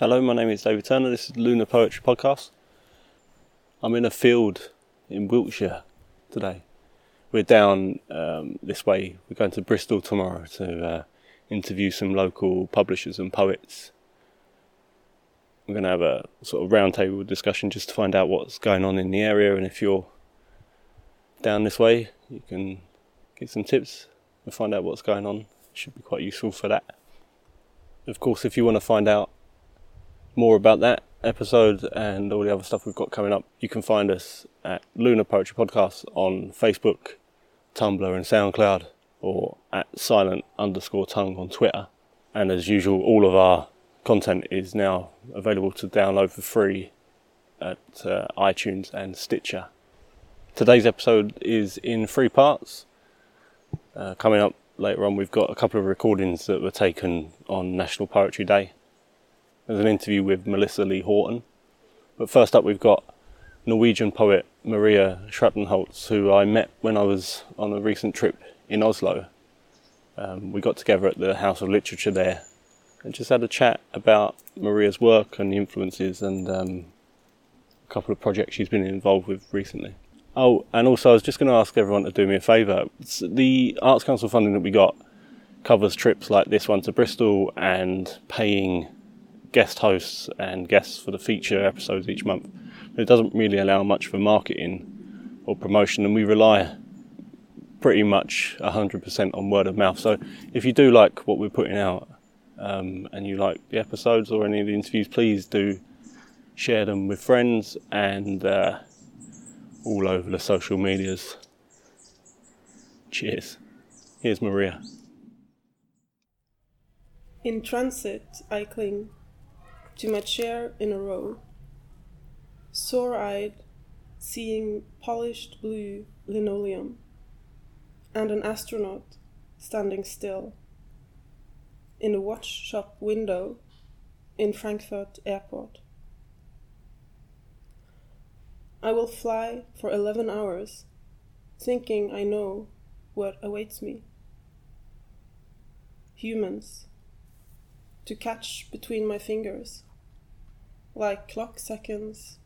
Hello, my name is David Turner. This is Lunar Poetry Podcast. I'm in a field in Wiltshire today. We're down um, this way. We're going to Bristol tomorrow to uh, interview some local publishers and poets. We're going to have a sort of roundtable discussion just to find out what's going on in the area, and if you're down this way, you can get some tips and find out what's going on. It should be quite useful for that. Of course, if you want to find out more about that episode and all the other stuff we've got coming up, you can find us at Lunar Poetry Podcast on Facebook, Tumblr, and SoundCloud, or at silent underscore tongue on Twitter. And as usual, all of our content is now available to download for free at uh, iTunes and Stitcher. Today's episode is in three parts. Uh, coming up later on, we've got a couple of recordings that were taken on National Poetry Day. There's an interview with Melissa Lee Houghton. But first up, we've got Norwegian poet Maria Schrapenholz, who I met when I was on a recent trip in Oslo. Um, we got together at the House of Literature there and just had a chat about Maria's work and the influences and um, a couple of projects she's been involved with recently. Oh, and also I was just going to ask everyone to do me a favour. The Arts Council funding that we got covers trips like this one to Bristol and paying guest hosts and guests for the feature episodes each month. It doesn't really allow much for marketing or promotion, and we rely pretty much 100% on word of mouth. So if you do like what we're putting out um, and you like the episodes or any of the interviews, please do share them with friends and uh, all over the social medias. Cheers. Here's Maria. In transit, I cling to my chair in a row, sore eyed, seeing polished blue linoleum and an astronaut standing still in a watch shop window in Frankfurt Airport. I will fly for 11 hours, thinking I know what awaits me. Humans, to catch between my fingers, like clock seconds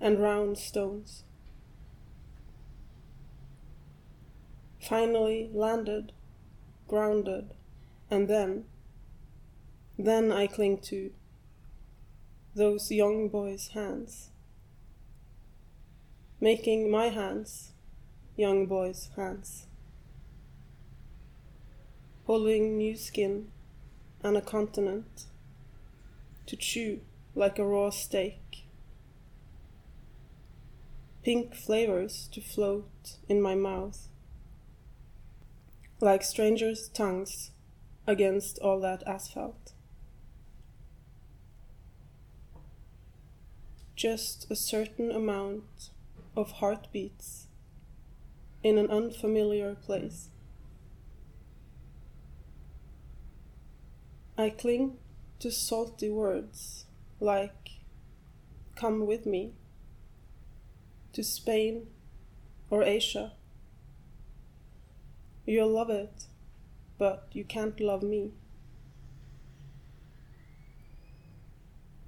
and round stones. Finally landed, grounded, and then, then I cling to those young boys' hands making my hands young boys' hands. Holding new skin and a continent to chew like a raw steak. Pink flavors to float in my mouth like strangers' tongues against all that asphalt. Just a certain amount of heartbeats in an unfamiliar place. I cling to salty words like, Come with me to Spain or Asia. You'll love it, but you can't love me.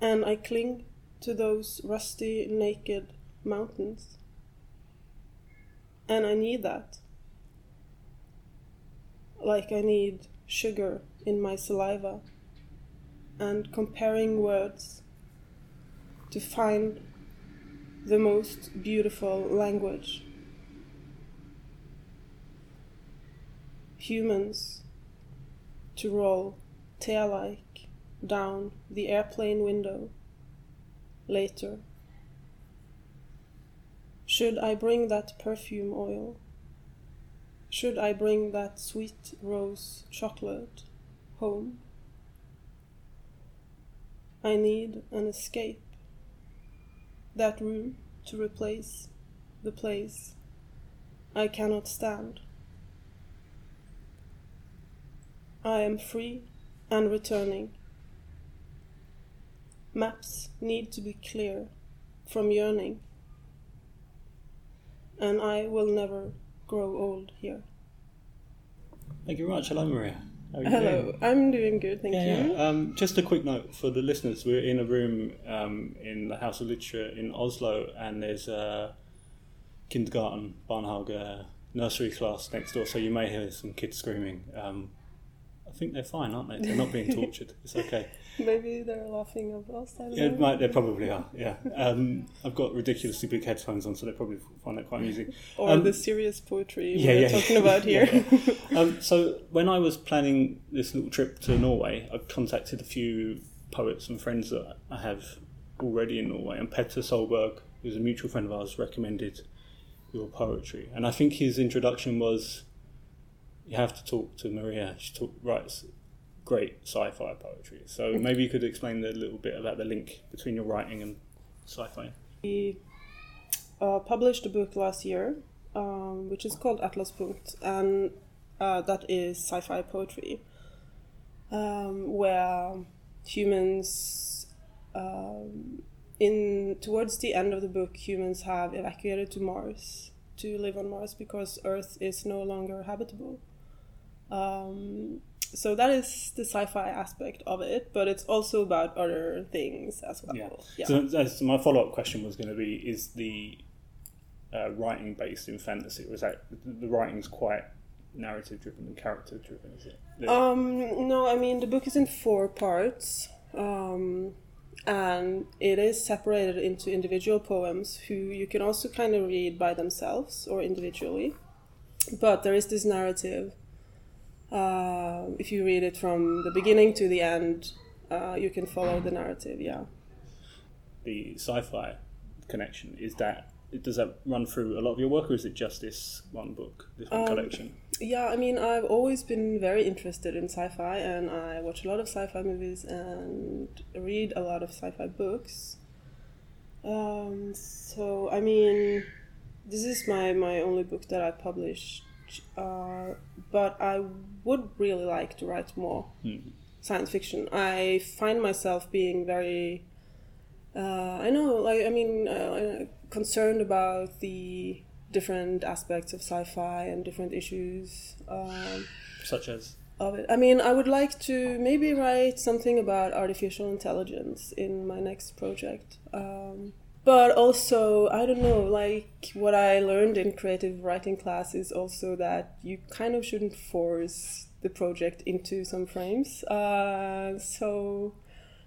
And I cling to those rusty, naked mountains. And I need that. Like I need sugar in my saliva and comparing words to find the most beautiful language. Humans to roll tail like down the airplane window later. Should I bring that perfume oil? Should I bring that sweet rose chocolate home? I need an escape, that room to replace the place I cannot stand. I am free and returning. Maps need to be clear from yearning and I will never grow old here. Thank you very much. Hello, Maria. How are you Hello? I'm doing good, thank Yeah, you. yeah. Um, just a quick note for the listeners: we're in a room um, in the House of Literature in Oslo, and there's a kindergarten, barnhage, nursery class next door. So you may hear some kids screaming. Um, I think they're fine, aren't they? They're not being tortured. It's okay. Maybe they're laughing at us. Yeah, it might, they probably are. Yeah. Um, I've got ridiculously big headphones on, so they probably find that quite amusing. Or Um, the serious poetry yeah, we're yeah, talking yeah. about here. Um, so when I was planning this little trip to Norway, I contacted a few poets and friends that I have already in Norway, and Petter Solberg, who's a mutual friend of ours, recommended your poetry, and I think his introduction was, "You have to talk to Maria. She talk, writes great sci-fi poetry." So maybe you could explain a little bit about the link between your writing and sci-fi. we uh, published a book last year, um, which is called Atlas Punkt, and uh, that is sci-fi poetry, um, where humans, um, in towards the end of the book, humans have evacuated to Mars to live on Mars because Earth is no longer habitable. Um, so that is the sci-fi aspect of it, but it's also about other things as well. Yeah. So that's, my follow-up question was going to be: Is the uh, writing based in fantasy? Was that the writing's quite narrative-driven and character-driven? Is it? Um, no, I mean the book is in four parts, um, and it is separated into individual poems who you can also kind of read by themselves or individually. But there is this narrative. Uh, if you read it from the beginning to the end, uh, you can follow the narrative. Yeah. the sci-fi connection is that does that run through a lot of your work, or is it just this one book, this one Um, collection? Yeah, I mean, I've always been very interested in sci fi, and I watch a lot of sci fi movies and read a lot of sci fi books. Um, so, I mean, this is my, my only book that I published, uh, but I would really like to write more Hmm. science fiction. I find myself being very, uh, I know, like, I mean, uh, concerned about the different aspects of sci-fi and different issues um, Such as of it. I mean, I would like to maybe write something about artificial intelligence in my next project. Um, but also, I don't know, like what I learned in creative writing class is also that you kind of shouldn't force the project into some frames. Uh, so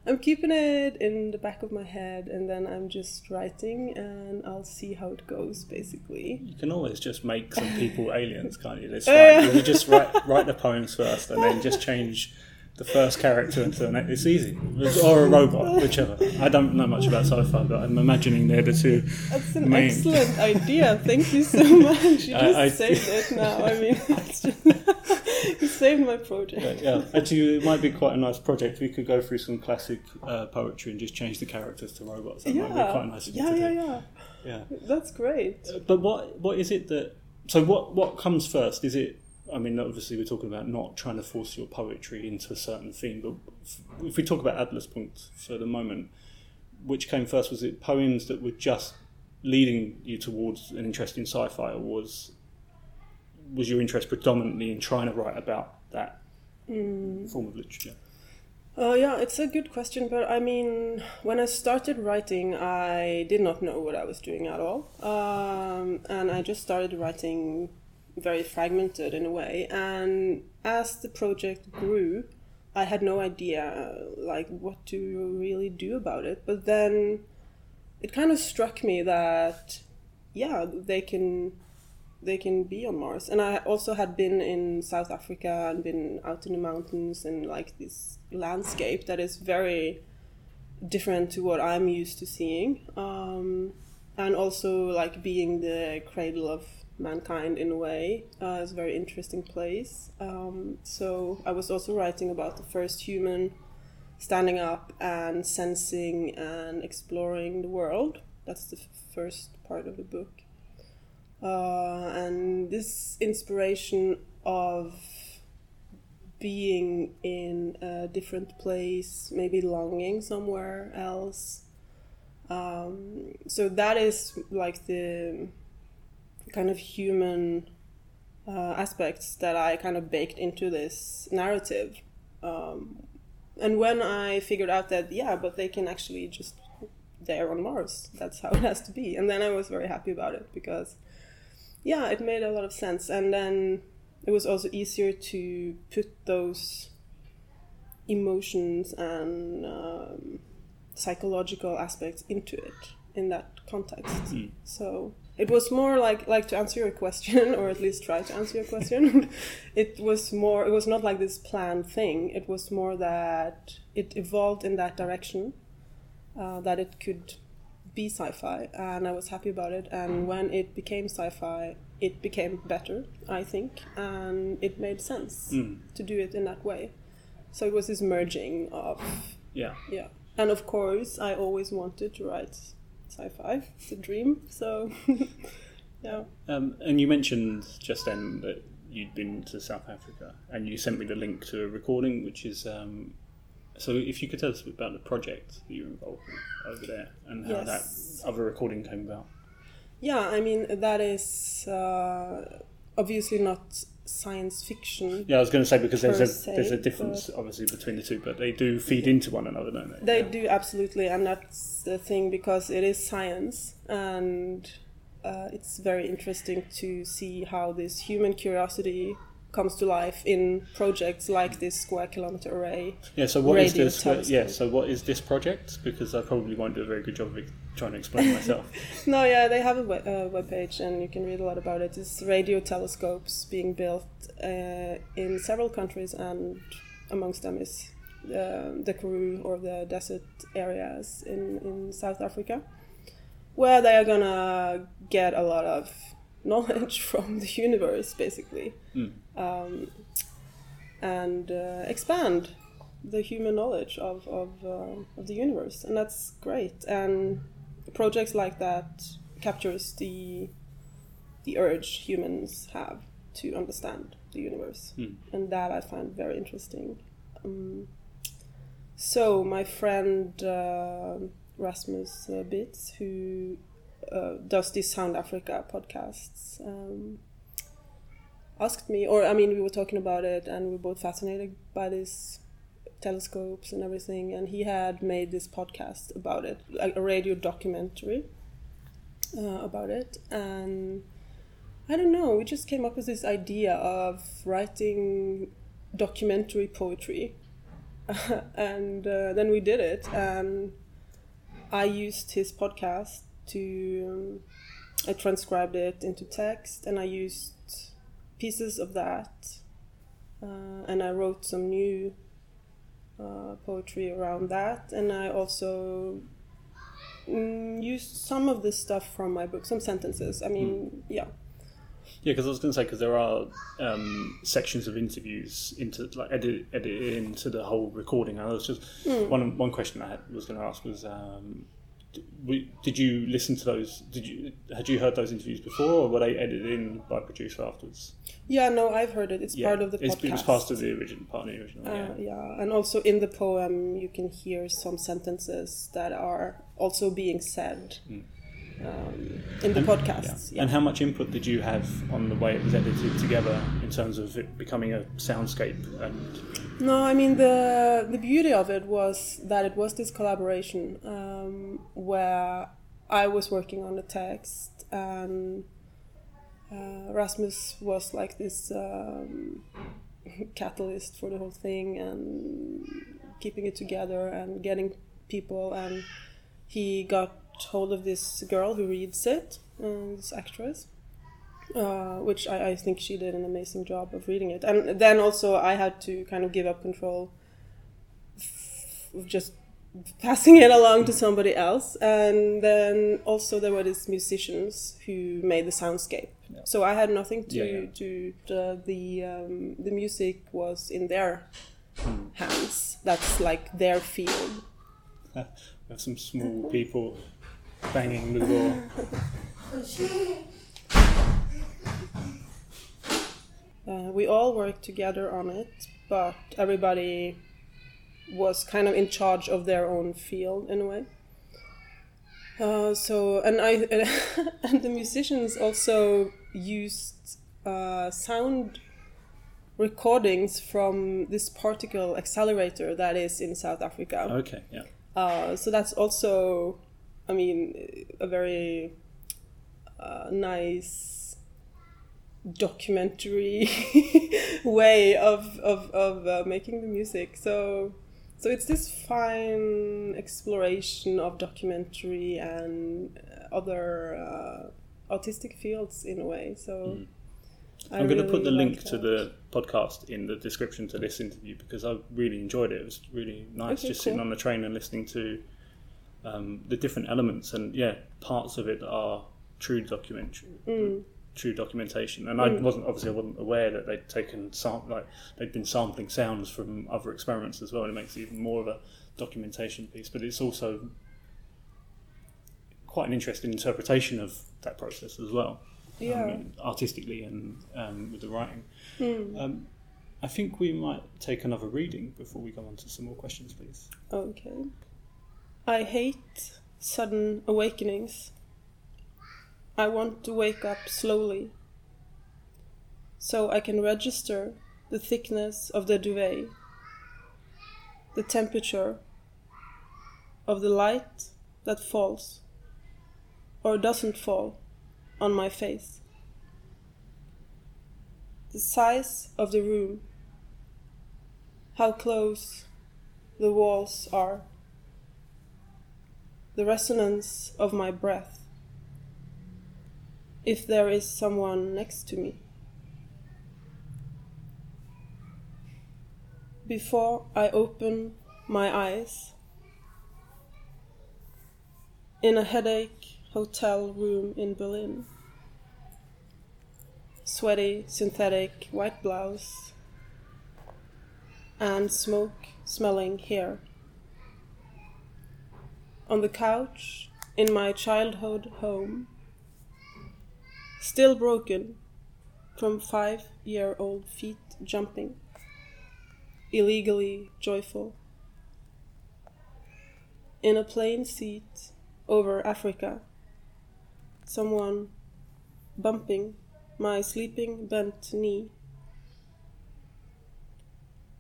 I'm keeping it in the back of my head and then I'm just writing and I'll see how it goes basically. you can always just make some people aliens, can't you? It's Yeah. You just write write the poems first, and then just change the first character into the next. It's easy, or a robot, whichever. I don't know much about sci-fi, but I'm imagining they're the two. That's an Main. excellent idea. Thank you so much. You just I- saved it now. I mean, just, you saved my project. Yeah, actually, it might be quite a nice project. We could go through some classic uh, poetry and just change the characters to robots. That might be quite a Yeah, nice yeah, yeah, yeah. yeah. That's great. But what what is it that? So what what comes first? Is it? I mean, obviously, we're talking about not trying to force your poetry into a certain theme. But if- we talk about Atlas Punkt for the moment, which came first? Was it poems that were just leading you towards an interest in sci-fi, or was was your interest predominantly in trying to write about that form of literature? Oh yeah, it's a good question, but I mean, when I started writing, I did not know what I was doing at all, um, and I just started writing very fragmented in a way. And as the project grew, I had no idea like what to really do about it. But then it kind of struck me that yeah, they can they can be on Mars. And I also had been in South Africa and been out in the mountains and like this landscape that is very different to what I'm used to seeing. Um, and also like being the cradle of mankind in a way uh, is a very interesting place. Um, so I was also writing about the first human standing up and sensing and exploring the world. That's the first part of the book. Uh, and this inspiration of being in a different place, maybe longing somewhere else. Um, so that is like the kind of human uh, aspects that I kind of baked into this narrative. Um, and when I figured out that yeah, but they can actually just they're on Mars. That's how it has to be. And then I was very happy about it because yeah, it made a lot of sense. And then it was also easier to put those emotions and um, psychological aspects into it in that context. Mm. So it was more like like to answer your question, or at least try to answer your question. it was more. It was not like this planned thing. It was more that it evolved in that direction, uh, that it could be sci-fi, and I was happy about it. And when it became sci-fi, it became better, I think, and it made sense Mm. to do it in that way. So it was this merging of Yeah. yeah, and of course, I always wanted to write sci-fi. It's a dream. So yeah, Um, and you mentioned just then that you'd been to South Africa, and you sent me the link to a recording, which is. Um, so, if you could tell us about the project that you were involved in over there, and how Yes. that other recording came about. yeah. I mean, that is uh, obviously not science fiction. Yeah, I was going to say because there's a se, there's a difference obviously between the two, but they do feed into one another, don't they? They Yeah. do absolutely, and that's the thing because it is science, and uh, it's very interesting to see how this human curiosity comes to life in projects like this square kilometer array. Yeah. So what is this? what- yeah. So what is this project? Because I probably won't do a very good job of trying to explain myself. No, yeah, they have a web, uh, webpage and you can read a lot about it. It's radio telescopes being built uh, in several countries, and amongst them is the, the Karoo or the desert areas in, in South Africa, where they are gonna get a lot of knowledge from the universe, basically, Mm. um, and uh, expand the human knowledge of, of, uh, of the universe. And that's great. And projects like that captures the the urge humans have to understand the universe, Mm. and that I find very interesting. Um, so my friend uh, Rasmus uh, Bitsch, who uh, does these Sound Africa podcasts, um, asked me, or I mean, we were talking about it, and we were both fascinated by these telescopes and everything. And he had made this podcast about it, like a radio documentary uh, about it. And I don't know, we just came up with this idea of writing documentary poetry. and uh, then we did it, and I used his podcast to. Um, I transcribed it into text, and I used pieces of that, uh, and I wrote some new uh, poetry around that, and I also mm, used some of the stuff from my book, some sentences. I mean, yeah, Yeah, because I was going to say because there are um, sections of interviews into like edit edit into the whole recording. And I was just Hmm. one one question I had, was going to ask was. Um, did you listen to those? Did you had you heard those interviews before, or were they edited in by producer afterwards? yeah. No, I've heard it. It's Yeah, part of the it's, podcast. It was part of the original, part of the original. Uh, yeah. yeah, and also in the poem, you can hear some sentences that are also being said um, in the And- podcasts. Yeah. Yeah. And how much input did you have on the way it was edited together in terms of it becoming a soundscape? And No, I mean the the beauty of it was that it was this collaboration um, where I was working on the text and uh, Rasmus was like this um, catalyst for the whole thing and keeping it together and getting people. And he got hold of this girl who reads it, uh, this actress uh, which I, I think she did an amazing job of reading it. And then also I had to kind of give up control of just passing it along to somebody else. And then also there were these musicians who made the soundscape. Yeah. So I had nothing to Yeah, yeah. to the the, um, the music was in their Hmm. hands. That's like their field. we have some small people banging the door. Uh, we all worked together on it, but everybody was kind of in charge of their own field in a way. Uh, so and I and the musicians also used uh, sound recordings from this particle accelerator that is in South Africa. Okay, yeah. Uh, so that's also, I mean, a very uh, nice documentary way of of, of uh, making the music. So so it's this fine exploration of documentary and other uh, artistic fields in a way. So. I I'm going to put the link like to the podcast in the description to this interview because I really enjoyed it. It was really nice Okay, just sitting on the train and listening to um, the different elements and yeah, parts of it are true documentary, Mm. True documentation. And I wasn't obviously I wasn't aware that they'd taken sam- like they'd been sampling sounds from other experiments as well. And it makes it even more of a documentation piece, but it's also quite an interesting interpretation of that process as well Yeah. um, artistically and um, with the writing. Hmm. Um, I think we might take another reading before we go on to some more questions, please. Okay. I hate sudden awakenings. I want to wake up slowly so I can register the thickness of the duvet, the temperature of the light that falls or doesn't fall on my face, the size of the room, how close the walls are, the resonance of my breath, if there is someone next to me. Before I open my eyes, in a headache hotel room in Berlin, sweaty synthetic white blouse, and smoke smelling hair. On the couch in my childhood home, still broken from five year old feet jumping, illegally joyful. In a plane seat over Africa, someone bumping my sleeping bent knee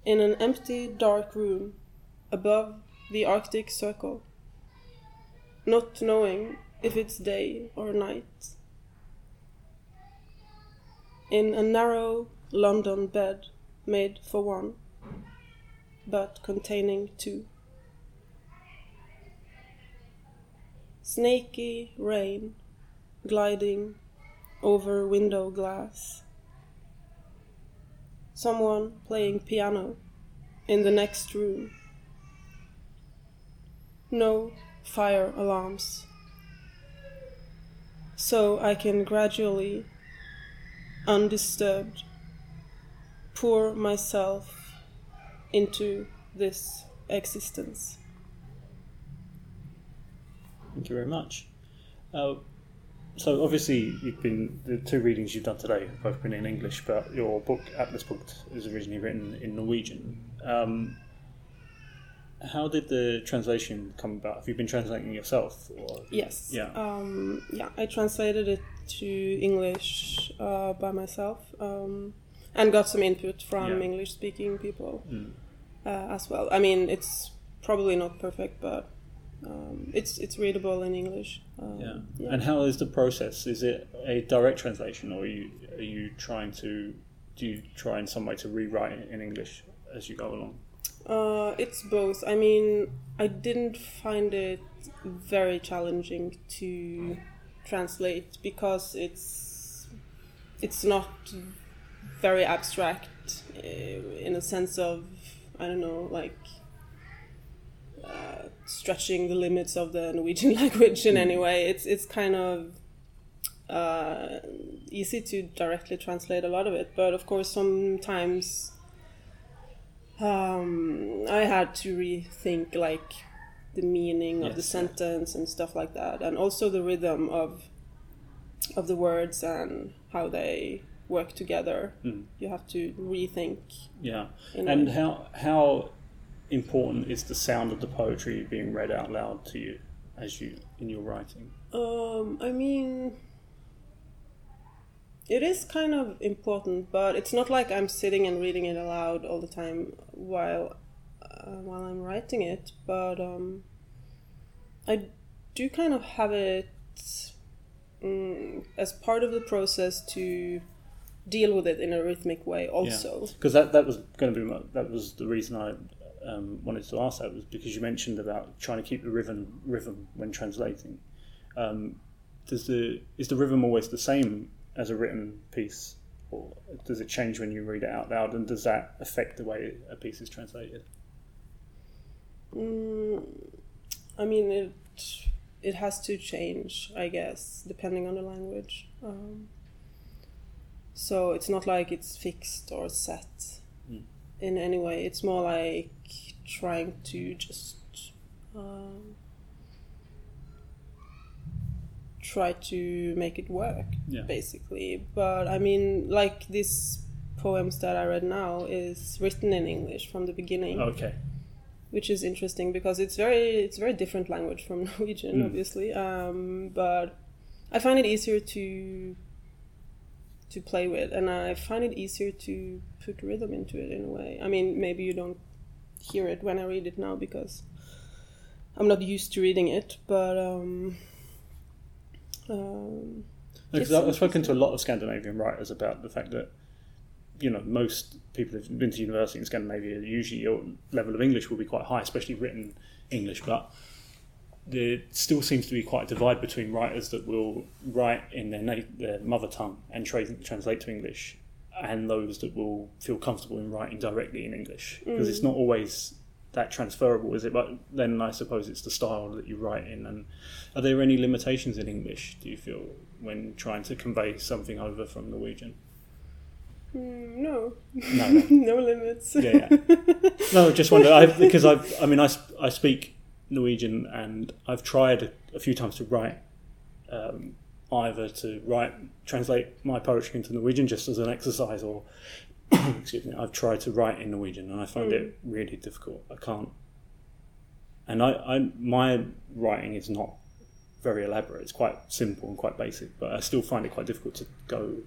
in an empty dark room above the Arctic Circle, not knowing if it's day or night. In a narrow London bed made for one, but containing two. Snaky rain gliding over window glass someone playing piano in the next room. No fire alarms. So I can gradually, undisturbed, pour myself into this existence. Thank you very much. Uh, so obviously you've been the two readings you've done today have both been in English, but your book Atlas Punkt is originally written in Norwegian. Um, how did the translation come about? Have you been translating yourself? Or Yes. Yeah. Um, yeah, I translated it to English uh, by myself um, and got some input from Yeah. English speaking people Mm. uh, as well. I mean, it's probably not perfect, but um, it's it's readable in English. Um, Yeah. And how is the process? Is it a direct translation, or are you are you trying to do you try in some way to rewrite it in English as you go along? Uh, it's both. I mean, I didn't find it very challenging to translate because it's it's not very abstract uh, in a sense of I don't know like uh, stretching the limits of the Norwegian language in any way. It's it's kind of uh, easy to directly translate a lot of it, but of course sometimes um, I had to rethink like the meaning of the Yes, sentence and stuff like that, and also the rhythm of of the words and how they work together. Mm. You have to rethink. Yeah. And how how important is the sound of the poetry being read out loud to you as you in your writing? Um, I mean, it is kind of important, but it's not like I'm sitting and reading it aloud all the time while uh, while I'm writing it. But um, I do kind of have it mm, as part of the process to deal with it in a rhythmic way. Also, because that that was going to be my, that was the reason I um, wanted to ask that was because you mentioned about trying to keep the rhythm rhythm when translating. Um, does the is the rhythm always the same as a written piece, or does it change when you read it out loud? And does that affect the way a piece is translated? Mm, I mean, it it has to change, I guess, depending on the language. Um, so it's not like it's fixed or set Mm. in any way. It's more like trying to just um, try to make it work, Yeah. basically. But I mean, like this poems that I read now is written in English from the beginning Okay. Which is interesting because it's very it's very different language from Norwegian, Mm. obviously. Um, but I find it easier to to play with, and I find it easier to put rhythm into it in a way. I mean, maybe you don't hear it when I read it now because I'm not used to reading it, but um, um, Because I've spoken to a lot of Scandinavian writers about the fact that you know most people who've been to university in Scandinavia usually your level of English will be quite high, especially written English, but there still seems to be quite a divide between writers that will write in their, na- their mother tongue and tra- translate to English, and those that will feel comfortable in writing directly in English because it's mm. not always that transferable, is it? But then I suppose it's the style that you write in. And are there any limitations in English? Do you feel when trying to convey something over from Norwegian? Mm, no, No, no. no limits. Yeah, yeah. No, just wonder I, because I've. I mean, I, I speak Norwegian, and I've tried a, a few times to write um, either to write translate my poetry into Norwegian just as an exercise, or excuse me, I've tried to write in Norwegian, and I find it really difficult. I can't. And I, I, my writing is not very elaborate. It's quite simple and quite basic, but I still find it quite difficult to go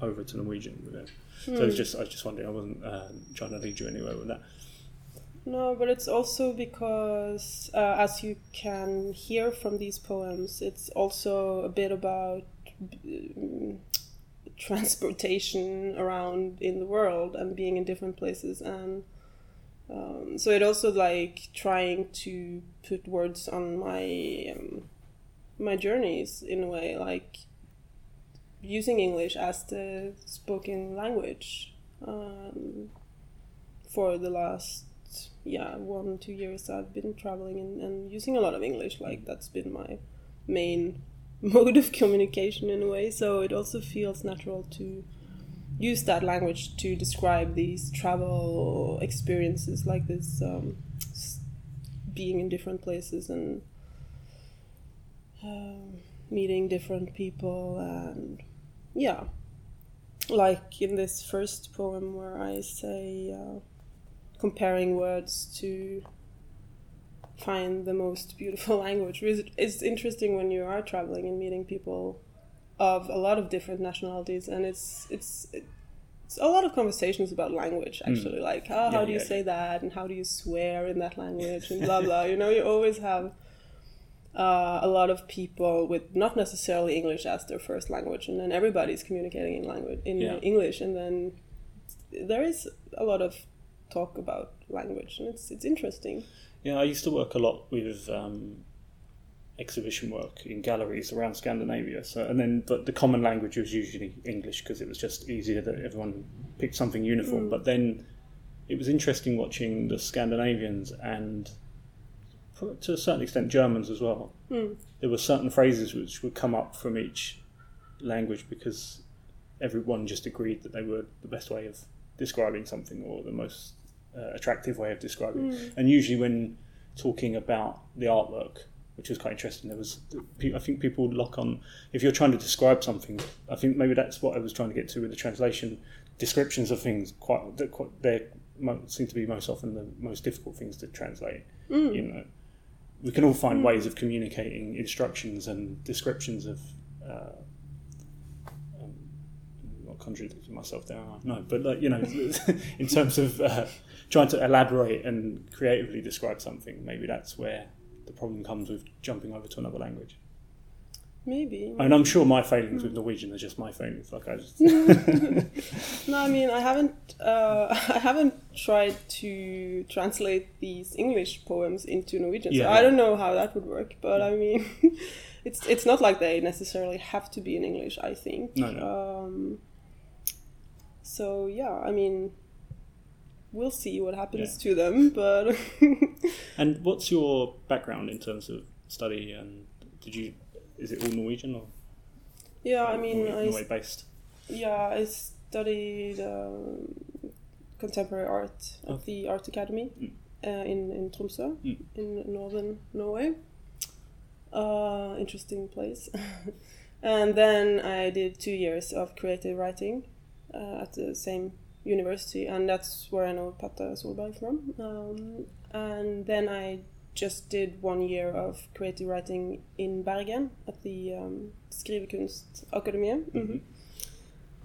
over to Norwegian with it. So it's just, I was just wondering. I wasn't uh, trying to lead you anywhere with that. No, but it's also because, uh, as you can hear from these poems, it's also a bit about um, transportation around in the world and being in different places, and um, so it also like trying to put words on my um, my journeys in a way, like using English as the spoken language um, for the last yeah one two years i've been traveling and, and using a lot of english like that's been my main mode of communication in a way. So it also feels natural to use that language to describe these travel experiences like this um, being in different places and um, meeting different people and yeah like in this first poem where i say uh, comparing words to find the most beautiful language. It's- interesting when you are traveling and meeting people of a lot of different nationalities, and it's it's it's a lot of conversations about language actually. Like, oh, how Yeah, do you yeah, say that, and how do you swear in that language, and blah blah. You know, you always have. Uh, a lot of people with not necessarily English as their first language, and then everybody's communicating in language in Yeah. English, and then there is a lot of talk about language, and it's it's interesting. Yeah, I used to work a lot with um, exhibition work in galleries around Scandinavia. So, and then, but the common language was usually English because it was just easier that everyone picked something uniform. But then, it was interesting watching the Scandinavians and, to a certain extent, Germans as well. Hmm. There were certain phrases which would come up from each language because everyone just agreed that they were the best way of describing something or the most uh, attractive way of describing. it. And usually, when talking about the artwork, which was quite interesting, there was I think people lock on if you're trying to describe something. I think maybe that's what I was trying to get to with the translation. Descriptions of things quite that quite they seem to be most often the most difficult things to translate. Hmm. You know, we can all find ways of communicating instructions and descriptions of uh, um, not contradicting myself there, am I? No, but like you know, in terms of uh, trying to elaborate and creatively describe something, maybe that's where the problem comes with jumping over to another language. Maybe. And I'm sure my failings with Norwegian are just my failings. Like I just No, I mean I haven't uh, I haven't tried to translate these English poems into Norwegian. So Yeah. I don't know how that would work, but I mean it's it's not like they necessarily have to be in English, I think. No, no. Um, so yeah, I mean we'll see what happens to them, but And what's your background in terms of study? And did you is it all Norwegian or yeah, I mean Norway, I Norway based? Yeah, I studied um, contemporary art at Oh. the Art Academy Mm. uh, in in Tromsø, Mm. in northern Norway. Uh, interesting place. and then I did two years of creative writing uh, at the same university, and that's where I know Petter Solberg from. Um, and then I just did one year of creative writing in Bergen at the um, Skrivekunstakademiet. Mhm.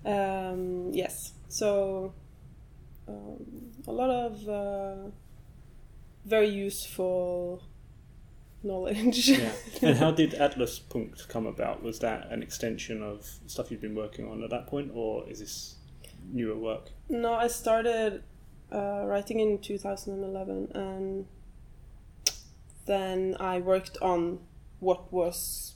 Um, yes, so um, a lot of uh, very useful knowledge. Yeah. and how did Atlas Punkt come about? Was that an extension of stuff you'd been working on at that point, or is this newer work? no, I started uh, writing in 2011, and then I worked on what was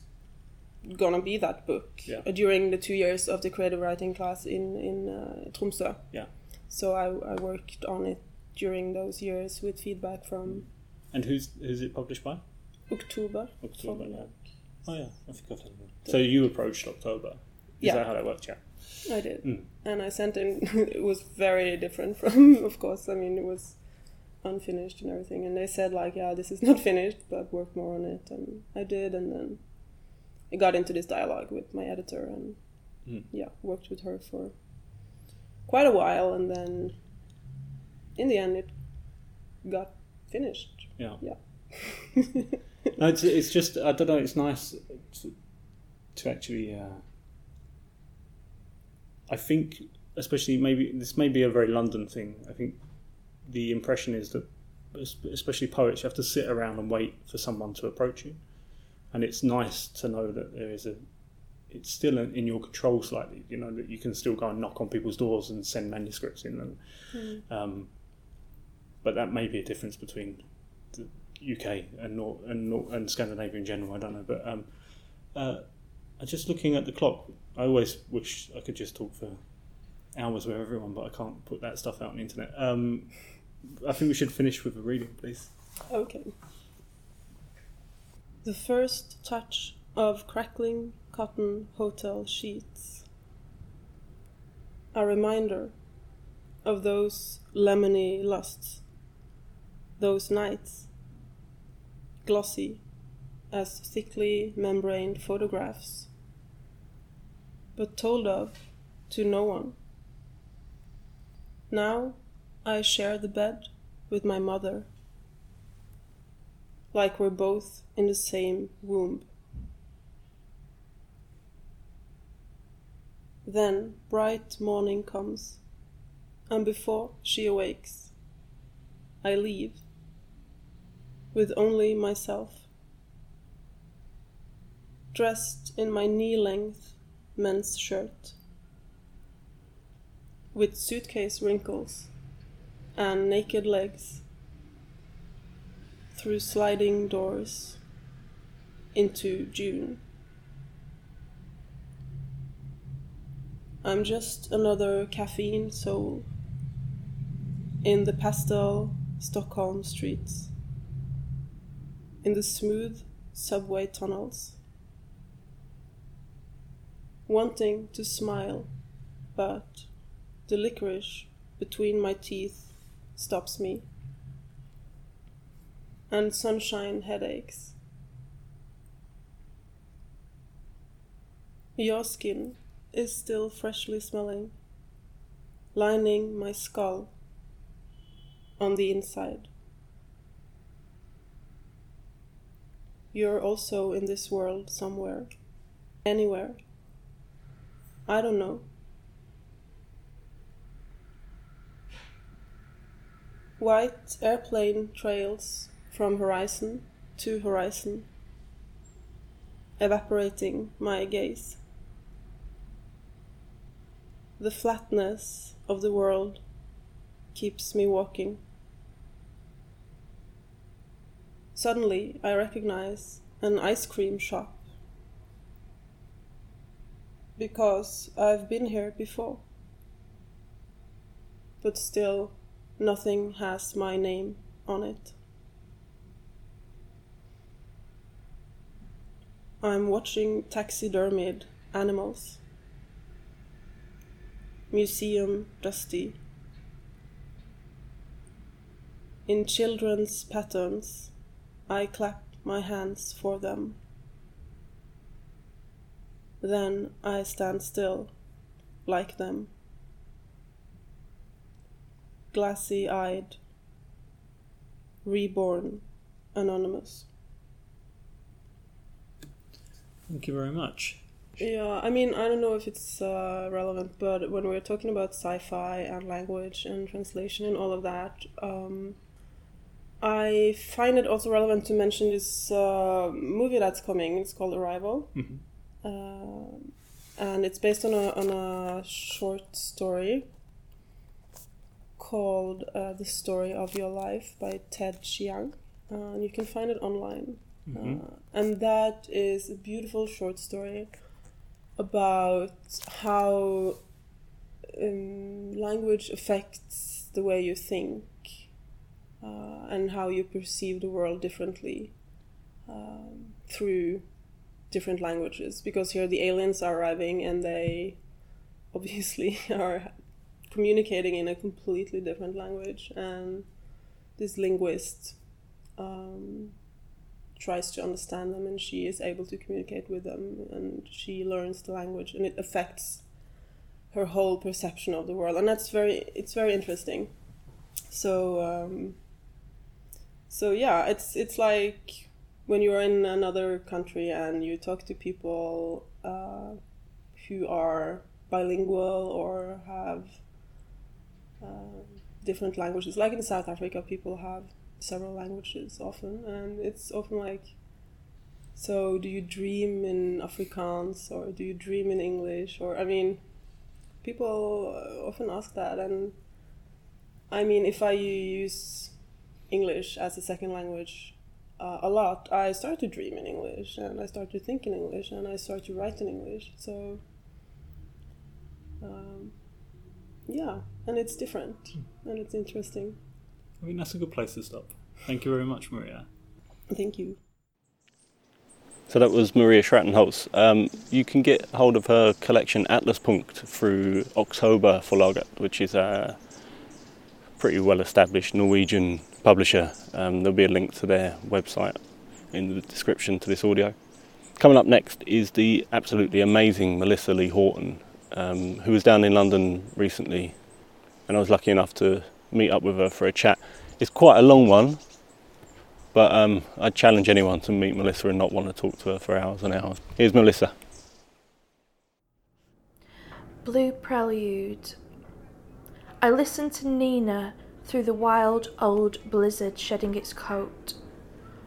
gonna be that book Yeah. uh, during the two years of the creative writing class in in uh, Tromsø. Yeah. So I, I worked on it during those years with feedback from And who's who's it published by? Oktober. Oktober. Yeah. Oh yeah, I think I've heard. So you approached Oktober. Is Yeah. that how that worked? Yeah. I did. Mm. And I sent in, it was very different from, of course, I mean, it was unfinished and everything. And they said, like, yeah, this is not finished, but work more on it. And I did. And then I got into this dialogue with my editor and, Mm. yeah, worked with her for quite a while. And then in the end, it got finished. Yeah. Yeah. No, it's, it's just I don't know. It's nice to, to actually. Uh, I think, especially maybe this may be a very London thing. I think the impression is that, especially poets, you have to sit around and wait for someone to approach you, and it's nice to know that there is a. It's still in in your control slightly, you know that you can still go and knock on people's doors and send manuscripts in, and Mm. um, but that may be a difference between the UK and Nor- and, Nor- and Scandinavia in general. I don't know, but um, uh, just looking at the clock. I always wish I could just talk for hours with everyone, but I can't put that stuff out on the internet. Um, I think we should finish with a reading, please. Okay. The first touch of crackling cotton hotel sheets. A reminder of those lemony lusts, those nights, glossy as thickly membraned photographs, but told of to no one. Now I share the bed with my mother like we're both in the same womb. Then bright morning comes, and before she awakes, I leave with only myself, dressed in my knee length men's shirt, with suitcase wrinkles and naked legs through sliding doors into June. I'm just another caffeine soul in the pastel Stockholm streets, in the smooth subway tunnels, wanting to smile, but the licorice between my teeth stops me and sunshine headaches. Your skin is still freshly smelling, lining my skull on the inside. You're also in this world somewhere, anywhere. I don't know. White airplane trails from horizon to horizon, evaporating my gaze. The flatness of the world keeps me walking. Suddenly, I recognize an ice cream shop because I've been here before. But still, nothing has my name on it. I'm watching taxidermied animals. Museum dusty. In children's patterns, I clap my hands for them. Then I stand still, like them. Glassy eyed, reborn, anonymous. Thank you very much. Yeah, I mean, I don't know if it's uh, relevant, but when we're talking about sci fi and language and translation and all of that, um, I find it also relevant to mention this uh, movie that's coming. It's called Arrival. Mhm. Uh, and it's based on a, on a short story called uh, The Story of Your Life by Ted Chiang. Uh, and you can find it online. Mhm. Uh, and that is a beautiful short story about how um, language affects the way you think uh, and how you perceive the world differently um, through different languages. Because here the aliens are arriving and they obviously are communicating in a completely different language, and this linguist um, tries to understand them and she is able to communicate with them and she learns the language and it affects her whole perception of the world. And that's very it's very interesting. So um, so yeah it's it's like when you're in another country and you talk to people uh, who are bilingual or have uh, different languages. Like in south africa people have several languages often and it's often like so do you dream in afrikaans or do you dream in english? Or i mean people uh, often ask that and i mean if i use english as a second language uh, a lot i start to dream in english and i start to think in english and i start to write in english. So um, yeah and it's different and it's interesting I think that's a good place to stop. Thank you very much, Maria. thank you So that was Maria Schrattenholz. Um, you can get hold of her collection Atlas Punkt through Oktober Forlaget, which is a pretty well established Norwegian publisher. Um, there'll be a link to their website in the description to this audio. Coming up next is the absolutely amazing Melissa Lee Houghton, um, who was down in London recently, and I was lucky enough to meet up with her for a chat. It's quite a long one, but um, I'd challenge anyone to meet Melissa and not want to talk to her for hours and hours. Here's Melissa. Blue Prelude. I listened to Nina through the wild old blizzard shedding its coat.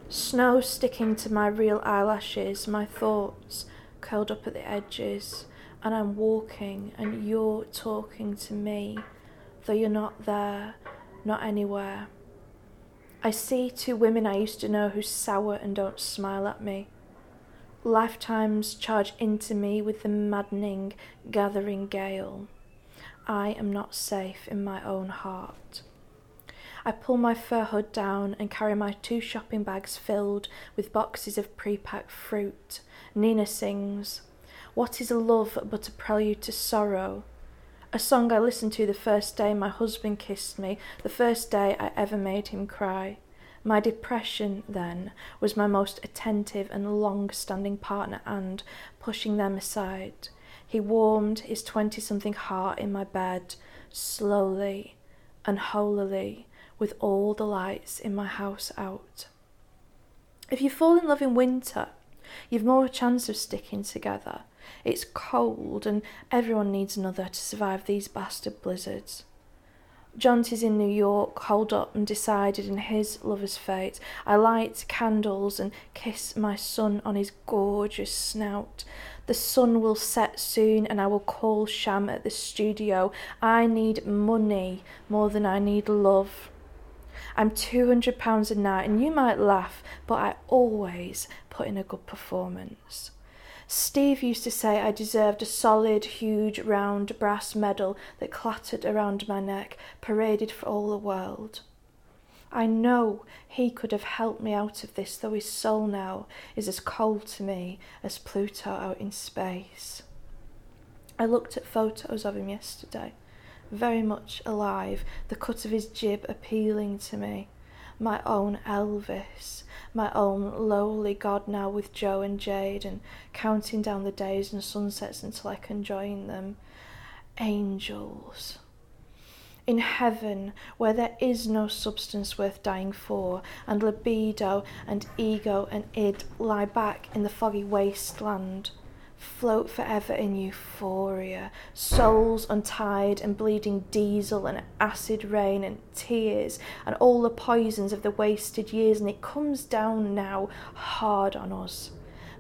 Snow sticking to my real eyelashes, my thoughts curled up at the edges, and I'm walking and you're talking to me, though you're not there, not anywhere. I see two women I used to know who sour and don't smile at me. Lifetimes charge into me with the maddening, gathering gale. I am not safe in my own heart. I pull my fur hood down and carry my two shopping bags filled with boxes of pre-packed fruit. Nina sings, What is a love but a prelude to sorrow? A song I listened to the first day my husband kissed me, the first day I ever made him cry. My depression, then, was my most attentive and long standing partner, and, pushing them aside, he warmed his twenty something heart in my bed, slowly and holily, with all the lights in my house out. If you fall in love in winter, you've more chance of sticking together. It's cold, and everyone needs another to survive these bastard blizzards. Jonty's in New York, holed up and decided in his lover's fate. I light candles and kiss my son on his gorgeous snout. The sun will set soon and I will call Sham at the studio. I need money more than I need love. I'm £200 a night and you might laugh, but I always put in a good performance. Steve used to say I deserved a solid, huge, round brass medal that clattered around my neck, paraded for all the world. I know he could have helped me out of this, though his soul now is as cold to me as Pluto out in space. I looked at photos of him yesterday, very much alive, the cut of his jib appealing to me. My own Elvis, my own lowly God now with Joe and Jade, and counting down the days and sunsets until I can join them. Angels. In heaven, where there is no substance worth dying for, and libido and ego and id lie back in the foggy wasteland, float forever in euphoria, souls untied and bleeding diesel and acid rain and tears and all the poisons of the wasted years, and it comes down now hard on us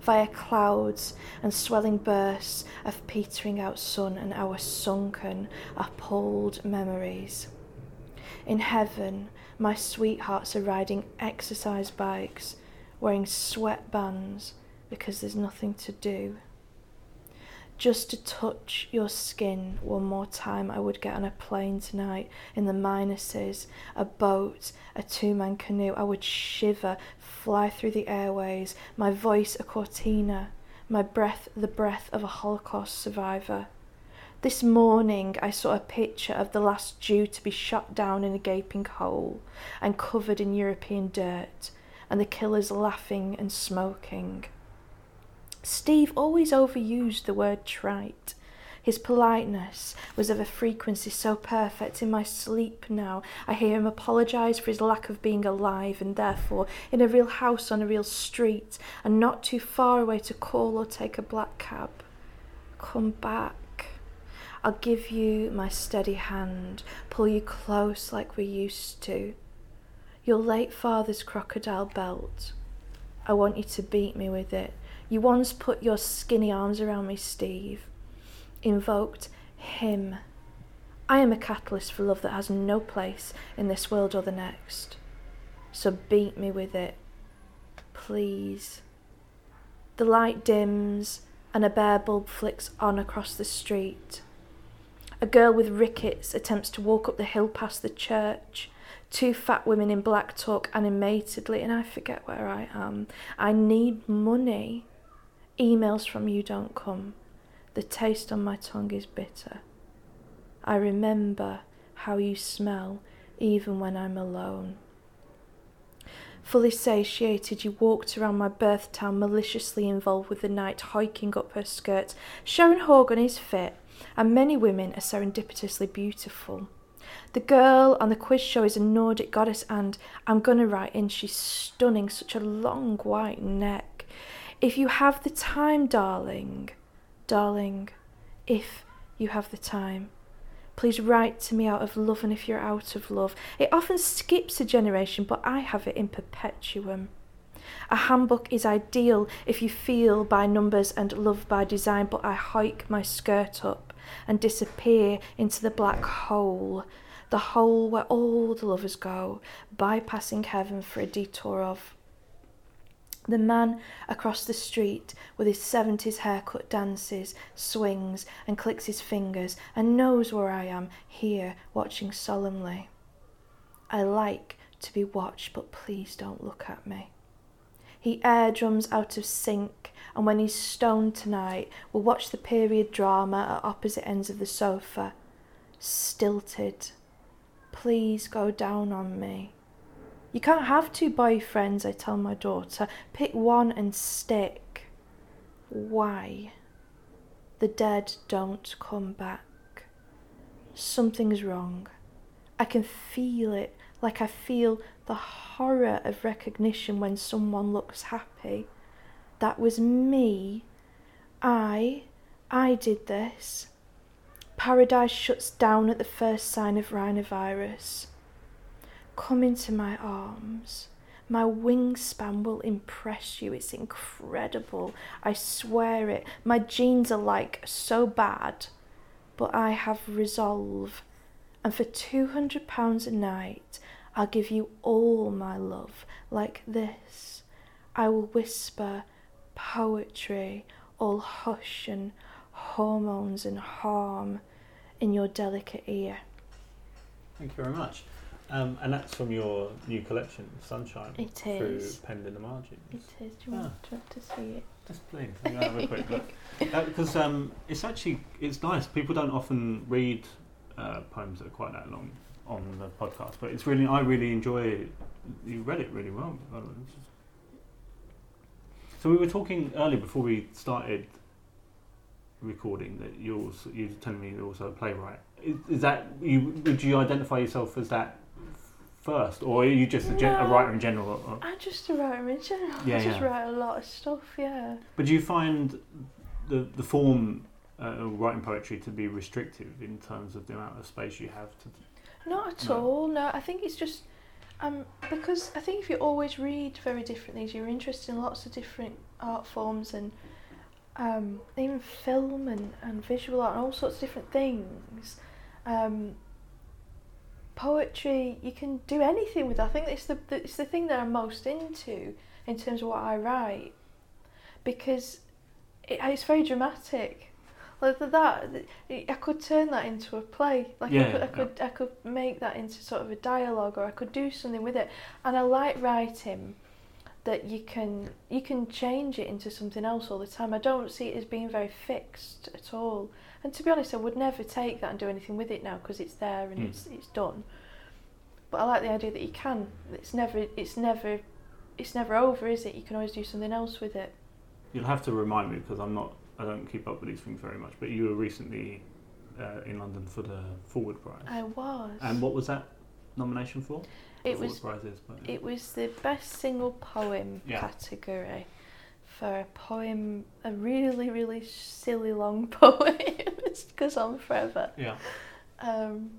via clouds and swelling bursts of petering out sun and our sunken, appalled memories. In heaven, my sweethearts are riding exercise bikes, wearing sweatbands because there's nothing to do just to touch your skin one more time, I would get on a plane tonight in the minuses, a boat, a two man canoe. I would shiver, fly through the airways, my voice a cortina, my breath the breath of a Holocaust survivor. This morning I saw a picture of the last Jew to be shot down in a gaping hole and covered in European dirt, and the killers laughing and smoking. Steve always overused the word trite. His politeness was of a frequency so perfect in my sleep now. I hear him apologise for his lack of being alive and therefore in a real house on a real street and not too far away to call or take a black cab. Come back. I'll give you my steady hand, pull you close like we used to. Your late father's crocodile belt. I want you to beat me with it you once put your skinny arms around me, Steve, invoked him. I am a catalyst for love that has no place in this world or the next. So beat me with it, please. The light dims and a bare bulb flicks on across the street. A girl with rickets attempts to walk up the hill past the church. Two fat women in black talk animatedly, and I forget where I am. I need money. Emails from you don't come. The taste on my tongue is bitter. I remember how you smell even when I'm alone. Fully satiated, you walked around my birth town, maliciously involved with the night, hiking up her skirts. Sharon Horgan is fit, and many women are serendipitously beautiful. The girl on the quiz show is a Nordic goddess, and I'm gonna write in, she's stunning, such a long white neck. If you have the time, darling, darling, if you have the time, please write to me out of love and if you're out of love. It often skips a generation, but I have it in perpetuum. A handbook is ideal if you feel by numbers and love by design, but I hike my skirt up and disappear into the black hole, the hole where all the lovers go, bypassing heaven for a detour of the man across the street with his 70s haircut dances, swings, and clicks his fingers and knows where I am here watching solemnly. I like to be watched, but please don't look at me. He air drums out of sync, and when he's stoned tonight, we'll watch the period drama at opposite ends of the sofa. Stilted. Please go down on me. You can't have two boyfriends, I tell my daughter. Pick one and stick. Why? The dead don't come back. Something's wrong. I can feel it, like I feel the horror of recognition when someone looks happy. That was me. I, I did this. Paradise shuts down at the first sign of rhinovirus. Come into my arms. My wingspan will impress you. It's incredible. I swear it. My genes are like so bad. But I have resolve. And for £200 a night, I'll give you all my love like this. I will whisper poetry, all hush and hormones and harm in your delicate ear. Thank you very much. Um, and that's from your new collection, Sunshine, It through is. Penned in the Margins. It is. Do you want, do you want to see it? Just please, I'm have a quick look. Uh, because um, it's actually it's nice. People don't often read uh, poems that are quite that long on the podcast, but it's really I really enjoy. It. You read it really well. So we were talking earlier before we started recording that you're also, you're telling me you're also a playwright. Is, is that you? Would you identify yourself as that first, or are you just a, gen- a writer in general? Or- I'm just a writer in general. Yeah, I just yeah. write a lot of stuff, yeah. But do you find the the form uh, of writing poetry to be restrictive in terms of the amount of space you have to? Not at No. all, no. I think it's just um, because I think if you always read very different things, you're interested in lots of different art forms and um, even film and, and visual art and all sorts of different things. Um, poetry, you can do anything with. I think it's the, it's the thing that I'm most into in terms of what I write because it, it's very dramatic. Like th- that, I could turn that into a play. Like Yeah, I could, I yeah. could, I could make that into sort of a dialogue, or I could do something with it. And I like writing that you can you can change it into something else all the time. I don't see it as being very fixed at all. And to be honest, I would never take that and do anything with it now because it's there and Mm. it's it's done. But I like the idea that you can. It's never it's never it's never over, is it? You can always do something else with it. You'll have to remind me because I'm not. I don't keep up with these things very much. But you were recently uh, in London for the Forward Prize. I was. and what was that nomination for? it was Forward Prize is, but It was the best single poem Yeah. category for a poem, a really, really silly long poem. it goes on forever. yeah. Um,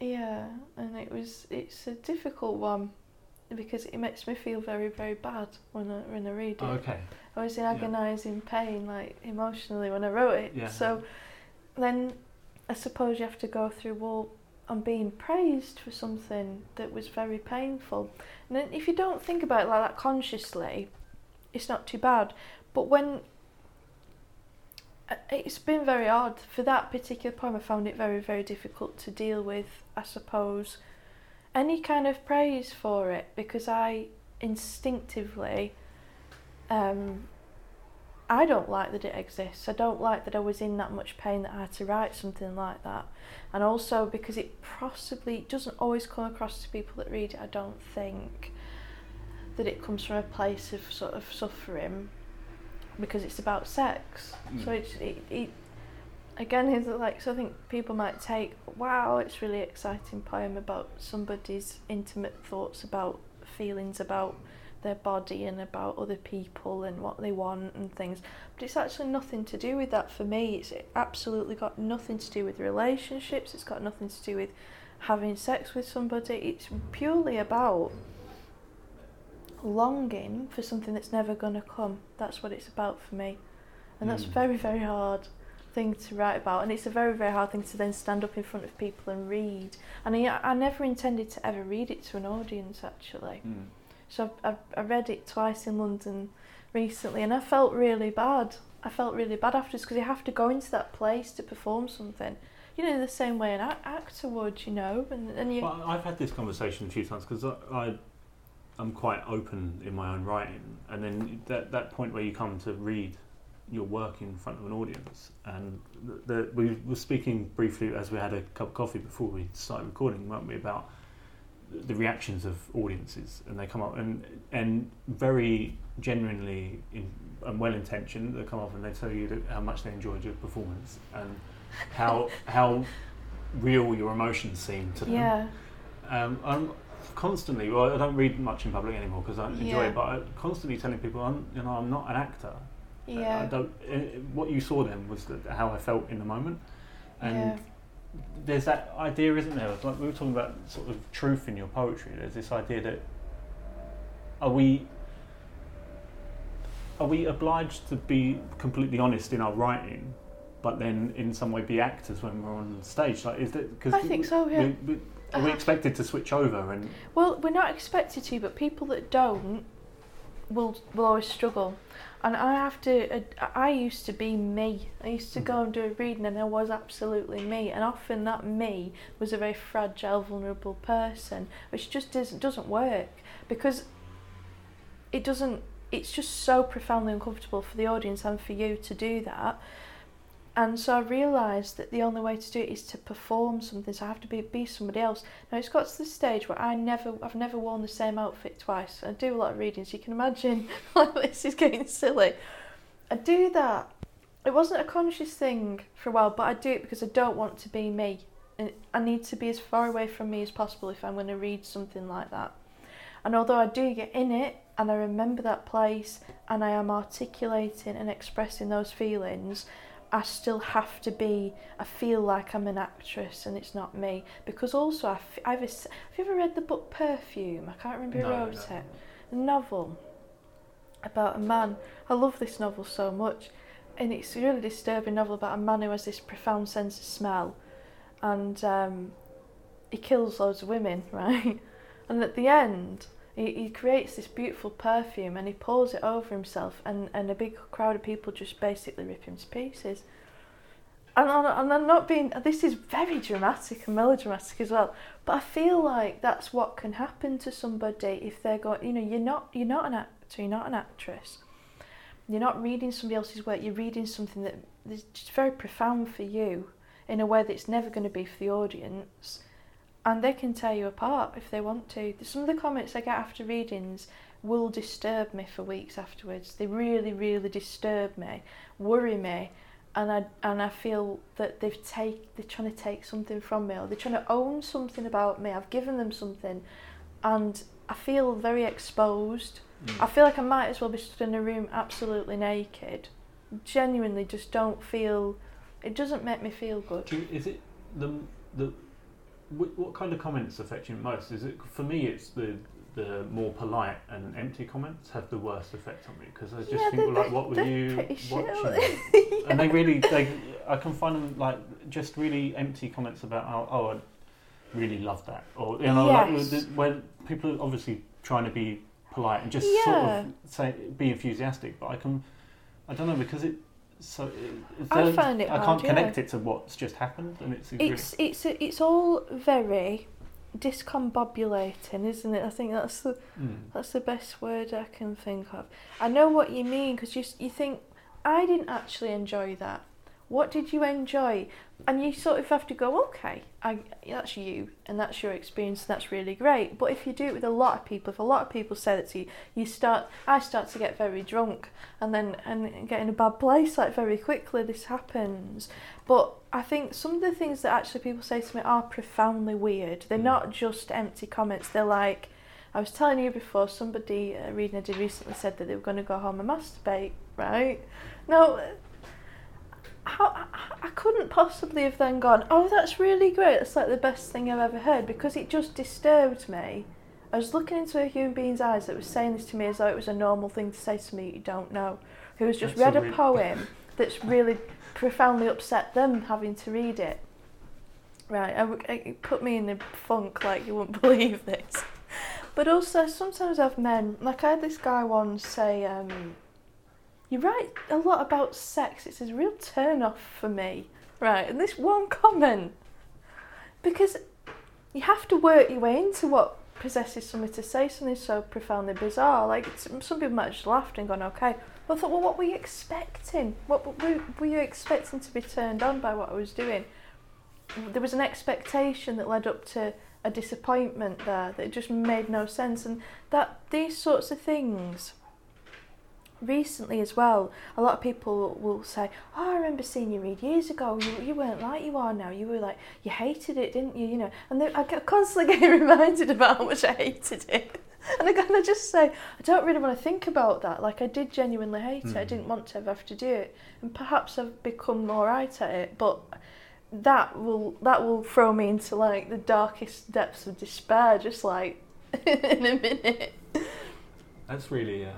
yeah, and it was, it's a difficult one because it makes me feel very, very bad when I, when I read it. Oh, okay. I was in Yeah. agonising pain, like emotionally, when I wrote it. Yeah. So then I suppose you have to go through, well, I'm being praised for something that was very painful. And then if you don't think about it like that consciously, it's not too bad. But when uh, it's been very odd for that particular poem, I found it very, very difficult to deal with, I suppose, any kind of praise for it because I instinctively um, I don't like that it exists. I don't like that I was in that much pain that I had to write something like that. And also because it possibly doesn't always come across to people that read it, I don't think that it comes from a place of sort of suffering because it's about sex. So Mm. it's, it, it again is like so I think people might take wow it's really exciting poem about somebody's intimate thoughts about feelings about their body and about other people and what they want and things but it's actually nothing to do with that for me it's absolutely got nothing to do with relationships it's got nothing to do with having sex with somebody it's purely about longing for something that's never going to come. That's what it's about for me. And that's Mm. very very hard thing to write about and it's a very very hard thing to then stand up in front of people and read. And I, I never intended to ever read it to an audience actually. Mm. so I, I, I read it twice in London recently and I felt really bad. I felt really bad afterwards because you have to go into that place to perform something. You know the same way an actor would you know and, and you Well, I've had this conversation a few times because I, I, I'm quite open in my own writing, and then that that point where you come to read your work in front of an audience, and the, the, we were speaking briefly as we had a cup of coffee before we started recording, weren't we, about the reactions of audiences, and they come up and and very genuinely in, and well intentioned, they come up and they tell you that how much they enjoyed your performance and how how real your emotions seem to them. yeah Um, I'm constantly. Well, I don't read much in public anymore because I enjoy Yeah. it. But I'm constantly telling people, I'm, you know, I'm not an actor. I- I don't. eh, what you saw then was that how I felt in the moment, and Yeah. there's that idea, isn't there? Like we were talking about sort of truth in your poetry. There's this idea that are we are we obliged to be completely honest in our writing, but then in some way be actors when we're on stage? Like, is that because I think so, yeah. We, we, are we Uh, expected to switch over and Well, we're not expected to, but people that don't will will always struggle. And I have to. Uh, I used to be me. I used to go and do a reading, and I was absolutely me. And often that me was a very fragile, vulnerable person, which just doesn't doesn't work because it doesn't. It's just so profoundly uncomfortable for the audience and for you to do that. And so I realised that the only way to do it is to perform something. So I have to be be somebody else. Now it's got to the stage where I never, I've never worn the same outfit twice. I do a lot of readings. You can imagine, like this is getting silly. I do that. It wasn't a conscious thing for a while, but I do it because I don't want to be me. And I need to be as far away from me as possible if I'm going to read something like that. And although I do get in it and I remember that place and I am articulating and expressing those feelings, I still have to be. I feel like I'm an actress and it's not me because also I f- I've. Have you ever read the book Perfume? I can't remember who No, wrote no. it. A novel about a man. I love this novel so much, and it's a really disturbing novel about a man who has this profound sense of smell, and um, he kills loads of women, right? And at the end, he, he creates this beautiful perfume and he pours it over himself, and, and a big crowd of people just basically rip him to pieces. And and I'm not being, this is very dramatic and melodramatic as well, but I feel like that's what can happen to somebody if they're going, you know, you're not, you're not an actor, you're not an actress. You're not reading somebody else's work, you're reading something that is just very profound for you in a way that's never going to be for the audience and they can tear you apart if they want to. Some of the comments I get after readings will disturb me for weeks afterwards. They really, really disturb me, worry me, and I and I feel that they've take they're trying to take something from me or they're trying to own something about me. I've given them something, and I feel very exposed. Mm. I feel like I might as well be stood in a room absolutely naked. Genuinely, just don't feel. It doesn't make me feel good. You, is it the the wh- what kind of comments affect you most? Is it for me? It's the the more polite and empty comments have the worst effect on me because I just Yeah, think well, like what were you watching? aren't And they really they I can find them like just really empty comments about oh, oh I really love that or you know Yes. like where people are obviously trying to be polite and just sort of say be enthusiastic, but I can I don't know because it. So I find it I hard, can't yeah. connect it to what's just happened, and it's, really- It's it's it's all very discombobulating, isn't it? I think that's the Mm. that's the best word I can think of. I know what you mean because you you think I didn't actually enjoy that. What did you enjoy? And you sort of have to go, okay, I that's you and that's your experience. And that's really great. But if you do it with a lot of people, if a lot of people say that to you, you start. I start to get very drunk and then and get in a bad place like very quickly. This happens. But I think some of the things that actually people say to me are profoundly weird. They're Mm. not just empty comments. They're like, I was telling you before, somebody uh, reading I did recently said that they were going to go home and masturbate, right? Now, how, I, couldn't possibly have then gone, oh, that's really great. That's like the best thing I've ever heard because it just disturbed me. I was looking into a human being's eyes that was saying this to me as though it was a normal thing to say to me you don't know, who has just That's read a re- poem that's really profoundly upset them having to read it. Right, I it put me in a funk like you wouldn't believe this. But also, sometimes I've men, like I had this guy once say, um, you write a lot about sex, it's a real turn off for me. Right, and this one comment, because you have to work your way into what possesses somebody to say something so profoundly bizarre. Like, some people might have just laughed and gone, okay. But I thought, well, what were you expecting? What were, were you expecting to be turned on by what I was doing? There was an expectation that led up to a disappointment there that just made no sense, and that these sorts of things. Recently, as well, a lot of people will say, "Oh, I remember seeing you read years ago. You, you weren't like you are now. You were like you hated it, didn't you? You know." And they, I get constantly getting reminded about how much I hated it. And again, I just say, I don't really want to think about that. Like, I did genuinely hate it. I Mm. didn't want to ever have to do it. And perhaps I've become more all right at it. But that will that will throw me into like the darkest depths of despair, just like in a minute. That's really uh,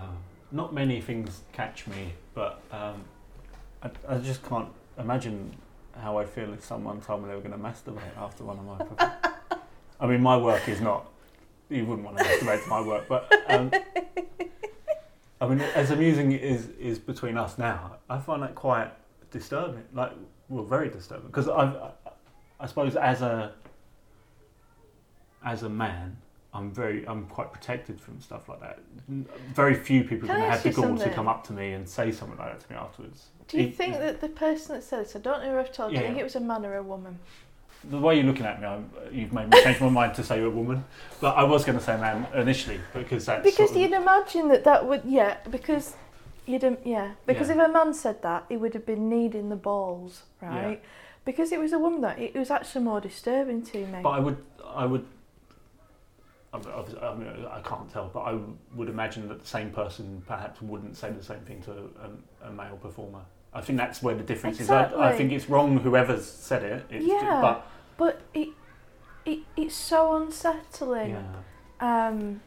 not many things catch me, but um, I, I just can't imagine how I'd feel if someone told me they were going to masturbate after one of my. Projects. I mean, my work is not. You wouldn't want to masturbate to my work, but um, I mean, as amusing is is between us now, I find that quite disturbing. Like, well, very disturbing because I, I suppose as a as a man, I'm very, I'm quite protected from stuff like that. Very few people Can I have ask the you gall to something? come up to me and say something like that to me afterwards. Do you It- think that the person that said this, I don't know who I've told you, I Yeah. think it was a man or a woman. The way you're looking at me, I'm, you've made me change my mind to say you're a woman. But I was going to say man initially because that's Because sort of- you'd imagine that that would, yeah, because you'd, im- yeah, because Yeah. if a man said that, he would have been kneading the balls, right? Because it was a woman that, it was actually more disturbing to me. But I would, I would. I I, mean, I can't tell, but I would imagine that the same person perhaps wouldn't say the same thing to a, a male performer. I think that's where the difference is. I, I think it's wrong whoever's said it. It's Yeah. but But it, it, it's so unsettling. yeah. Um,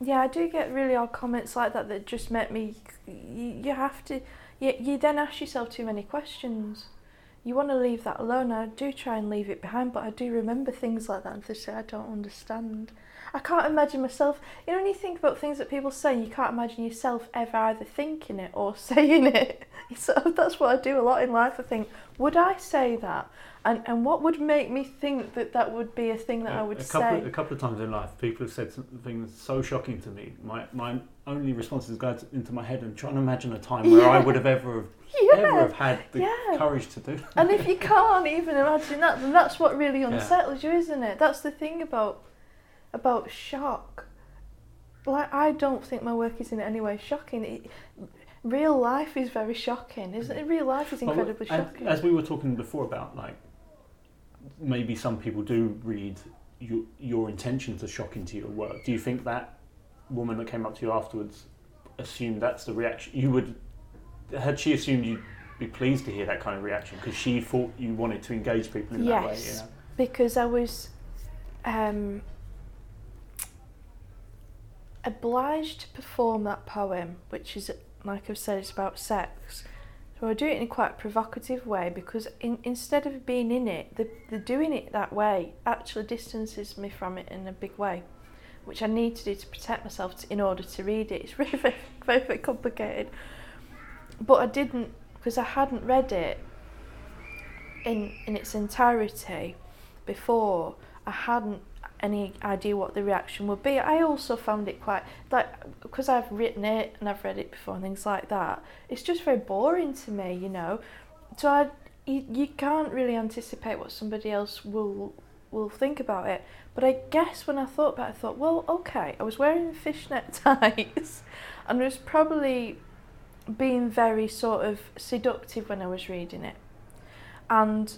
yeah, I do get really odd comments like that that just make me. You, you have to. You, you then ask yourself too many questions. You want to leave that alone. I do try and leave it behind, but I do remember things like that and just say I don't understand. I can't imagine myself. You know, when you think about things that people say, you can't imagine yourself ever either thinking it or saying it. So uh, that's what I do a lot in life. I think, would I say that? And and what would make me think that that would be a thing that I would a couple, say? a couple of times in life, people have said something so shocking to me. My my only response is going into my head and trying to imagine a time where I would have ever have, yeah. ever have had the yeah. courage to do. that. And if you can't even imagine that, then that's what really Yeah. unsettles you, isn't it? That's the thing about about shock. Like I don't think my work is in any way shocking. It, real life is very shocking, isn't it? Real life is Well, incredibly as, shocking. As we were talking before about like maybe some people do read your, your intention to shock into your work. Do you think that woman that came up to you afterwards assumed that's the reaction you would? Had she assumed you'd be pleased to hear that kind of reaction because she thought you wanted to engage people in that way? Yes. Yeah. because I was um, obliged to perform that poem, which is, like I've said, it's about sex. So I do it in quite a quite provocative way because in, instead of being in it, the, the doing it that way actually distances me from it in a big way, which I need to do to protect myself to, in order to read it. It's really very, very, very complicated. But I didn't, because I hadn't read it in, in its entirety before I hadn't any idea what the reaction would be. I also found it quite like because I've written it and I've read it before and things like that. It's just very boring to me, you know. So I you, you can't really anticipate what somebody else will will think about it. But I guess when I thought about it, I thought, well, okay, I was wearing fishnet ties and I was probably being very sort of seductive when I was reading it. And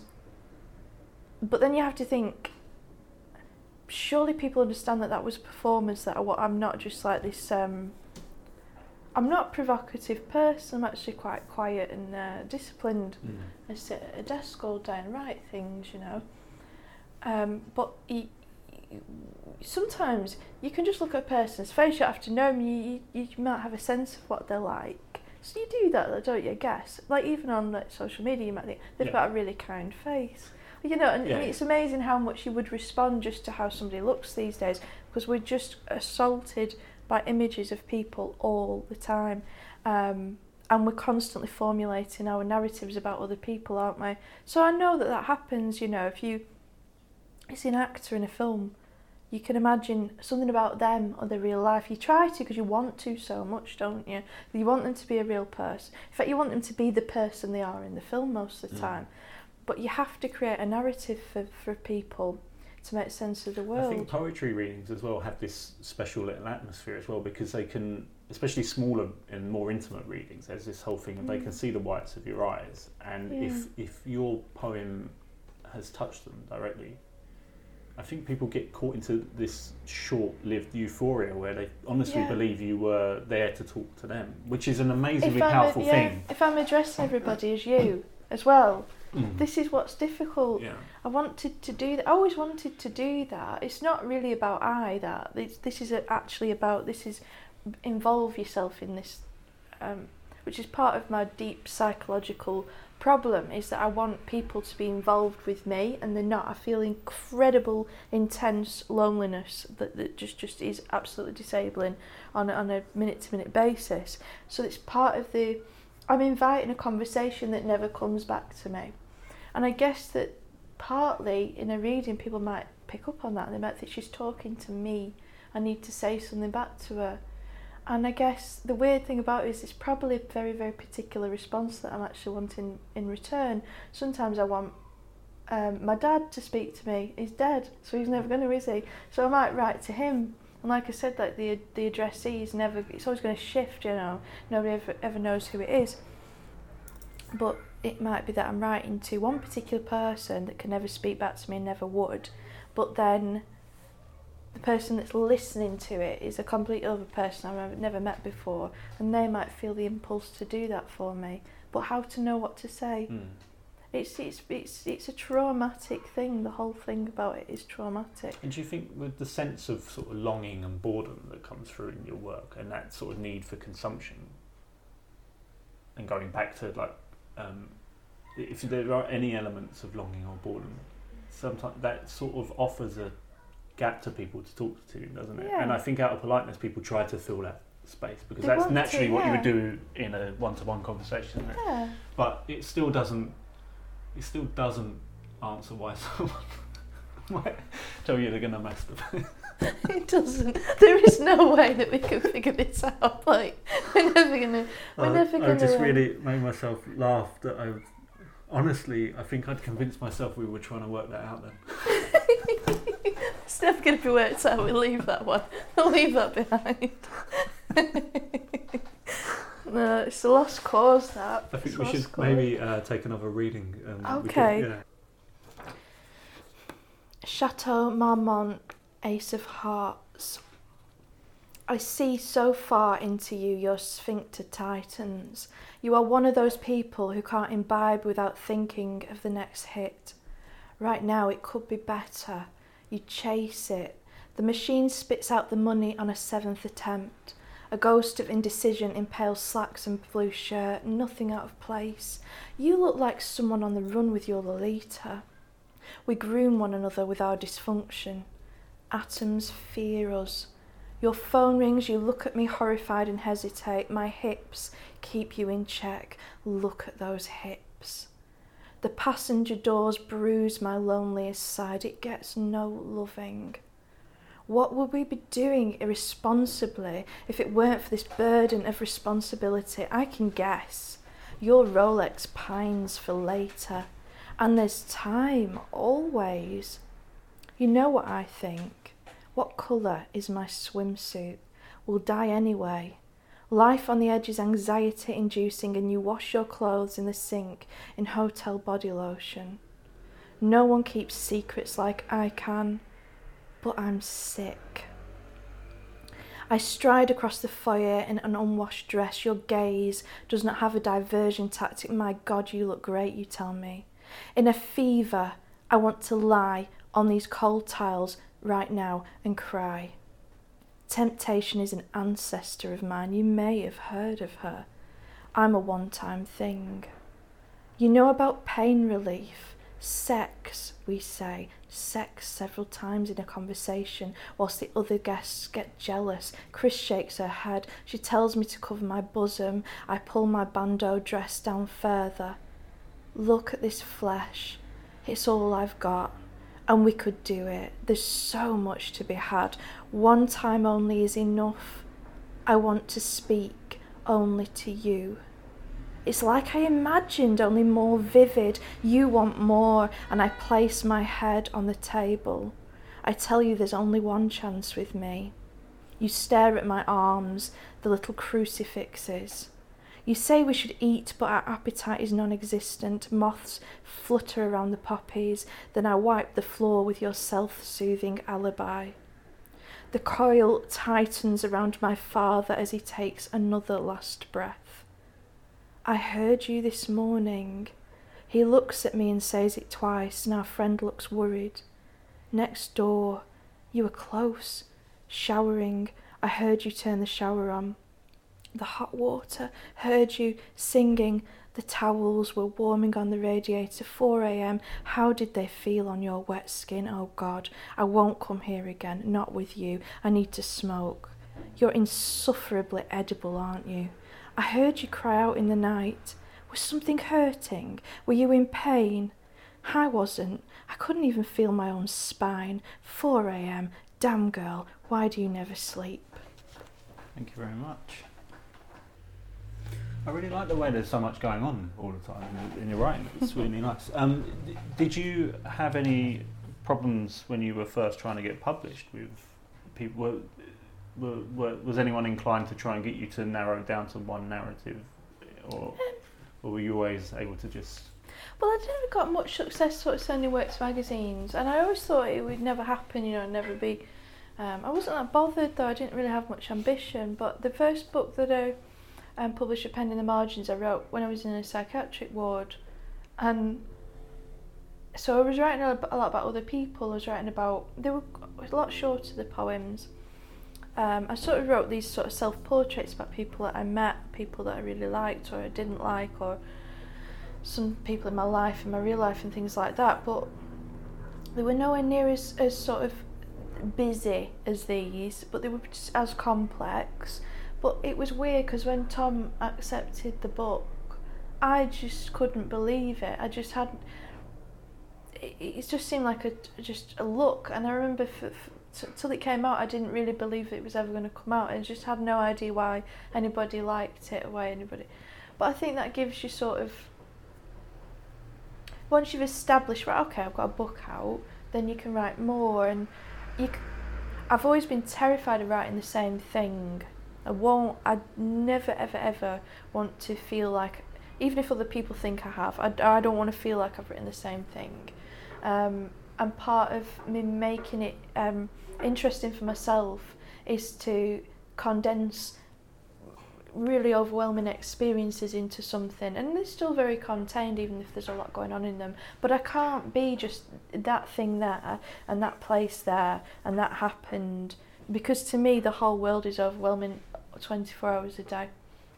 but then you have to think surely people understand that that was performance that I, I'm not just like this um I'm not a provocative person I'm actually quite quiet and uh, disciplined Mm. I sit at a desk all day and write things you know um, but you, sometimes you can just look at a person's face you have to know them you, you, you might have a sense of what they're like so you do that don't you I guess like even on like, social media you might think they've Yeah. got a really kind face you know, and Yeah. it's amazing how much you would respond just to how somebody looks these days because we're just assaulted by images of people all the time. Um, and we're constantly formulating our narratives about other people, aren't we? So I know that that happens, you know, if you, it's an actor in a film, you can imagine something about them or their real life. You try to because you want to so much, don't you? You want them to be a real person. In fact, you want them to be the person they are in the film most of the Mm. time. But you have to create a narrative for, for people to make sense of the world. I think poetry readings as well have this special little atmosphere as well because they can, especially smaller and more intimate readings. There's this whole thing, and they can see the whites of your eyes, and if if your poem has touched them directly, I think people get caught into this short-lived euphoria where they honestly Yeah. believe you were there to talk to them, which is an amazingly I'm powerful a, yeah, thing. if I'm addressing everybody as you, as well. Mm. This is what's difficult. yeah. I wanted to do that. I always wanted to do that. It's not really about I that. It's, this is actually about this is involve yourself in this, um, which is part of my deep psychological problem. Is that I want people to be involved with me, and they're not. I feel incredible, intense loneliness that, that just just is absolutely disabling on on a minute to minute basis. So it's part of the. I'm inviting a conversation that never comes back to me. And I guess that partly in a reading, people might pick up on that. and They might think she's talking to me. I need to say something back to her. And I guess the weird thing about it is it's probably a very, very particular response that I'm actually wanting in return. Sometimes I want um, my dad to speak to me. He's dead, so he's never going to, is he? So I might write to him. And like I said, like the the addressee is never. It's always going to shift. You know, nobody ever ever knows who it is. But it might be that I'm writing to one particular person that can never speak back to me and never would, but then the person that's listening to it is a complete other person I've never met before, and they might feel the impulse to do that for me. But how to know what to say? Mm. It's it's it's it's a traumatic thing. The whole thing about it is traumatic. And do you think with the sense of sort of longing and boredom that comes through in your work and that sort of need for consumption and going back to like um, if there are any elements of longing or boredom, sometimes that sort of offers a gap to people to talk to, doesn't it? Yeah. And I think out of politeness, people try to fill that space because They that's want to, naturally what you would do in a one-to-one conversation. Yeah. But it still doesn't. It still doesn't answer why someone might tell you they're going to masturbate. It doesn't. There is no way that we can figure this out. Like we're never gonna. We're never gonna. I just um, really made myself laugh that I. Honestly, I think I'd convinced myself we were trying to work that out then. It's never going to be worked out. We'll leave that one. We'll leave that behind. no, it's a lost cause. That. I think It's we should cause. maybe uh, take another reading. And Okay. could, yeah. Chateau Marmont, Ace of Hearts. I see so far into you, your sphincter tightens. You are one of those people who can't imbibe without thinking of the next hit. Right now, it could be better. You chase it. The machine spits out the money on a seventh attempt. A ghost of indecision in pale slacks and blue shirt, nothing out of place. You look like someone on the run with your Lolita. We groom one another with our dysfunction. Atoms fear us. Your phone rings, you look at me horrified and hesitate. My hips keep you in check. Look at those hips. The passenger doors bruise my loneliest side. It gets no loving. What would we be doing irresponsibly if it weren't for this burden of responsibility? I can guess. Your Rolex pines for later. And there's time, always. You know what I think. What colour is my swimsuit? We'll die anyway. Life on the edge is anxiety inducing, and you wash your clothes in the sink in hotel body lotion. No one keeps secrets like I can, but I'm sick. I stride across the foyer in an unwashed dress. Your gaze does not have a diversion tactic. My God, you look great, you tell me. In a fever, I want to lie on these cold tiles right now and cry. Temptation is an ancestor of mine. You may have heard of her. I'm a one time thing. You know about pain relief. Sex, we say. Sex several times in a conversation, whilst the other guests get jealous. Chris shakes her head. She tells me to cover my bosom. I pull my bandeau dress down further. Look at this flesh. It's all I've got. And we could do it. There's so much to be had. One time only is enough. I want to speak only to you. It's like I imagined, only more vivid. You want more, and I place my head on the table. I tell you there's only one chance with me. You stare at my arms, the little crucifixes. You say we should eat, but our appetite is non existent. Moths flutter around the poppies. Then I wipe the floor with your self soothing alibi. The coil tightens around my father as he takes another last breath. I heard you this morning. He looks at me and says it twice, and our friend looks worried. Next door, you were close, showering. I heard you turn the shower on. The hot water, heard you singing. The towels were warming on the radiator. 4 a.m. How did they feel on your wet skin? Oh God, I won't come here again. Not with you. I need to smoke. You're insufferably edible, aren't you? I heard you cry out in the night. Was something hurting? Were you in pain? I wasn't. I couldn't even feel my own spine. 4 a.m. Damn girl, why do you never sleep? Thank you very much. I really like the way there's so much going on all the time in, your writing. It's really nice. Um, d- did you have any problems when you were first trying to get published with people? Were, were, were, was anyone inclined to try and get you to narrow down to one narrative, or, or were you always able to just? Well, I never got much success sort of sending works magazines, and I always thought it would never happen, you know, never be. Um, I wasn't that bothered though, I didn't really have much ambition, but the first book that I um, published at Penned in the Margins I wrote when I was in a psychiatric ward, and so I was writing a a lot about other people, I was writing about, they were a lot shorter, the poems. Um, I sort of wrote these sort of self-portraits about people that I met, people that I really liked or I didn't like, or some people in my life, in my real life, and things like that. But they were nowhere near as, as sort of busy as these, but they were just as complex. But it was weird because when Tom accepted the book, I just couldn't believe it. I just had. It, it just seemed like a just a look, and I remember till it came out, I didn't really believe it was ever going to come out. I just had no idea why anybody liked it or why anybody. But I think that gives you sort of once you've established right okay i've got a book out then you can write more and you i've always been terrified of writing the same thing i won't i never ever ever want to feel like even if other people think i have i, I don't want to feel like i've written the same thing. Um, and part of me making it um, interesting for myself is to condense really overwhelming experiences into something and they're still very contained even if there's a lot going on in them. But I can't be just that thing there and that place there and that happened because to me the whole world is overwhelming 24 hours a day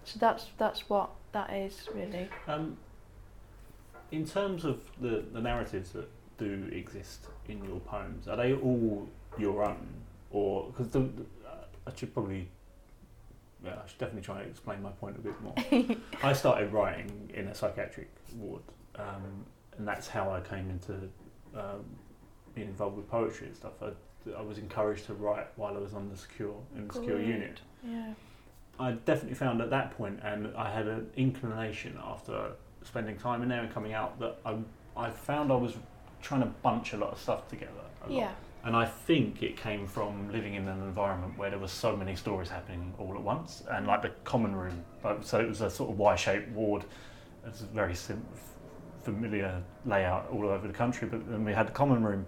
so that's that's what that is really Um, in terms of the, the narratives that do exist in your poems, are they all your own, or because the, the I should probably yeah, I should definitely try and explain my point a bit more. I started writing in a psychiatric ward, um, and that's how I came into um, being involved with poetry and stuff. I, I was encouraged to write while I was on the secure in the secure unit. yeah I definitely found at that point, and I had an inclination after spending time in there and coming out that I, I found I was trying to bunch a lot of stuff together. A lot. yeah And I think it came from living in an environment where there was so many stories happening all at once, and like the common room. Like, so it was a sort of Y-shaped ward. It's a very sim- familiar layout all over the country, but then we had the common room,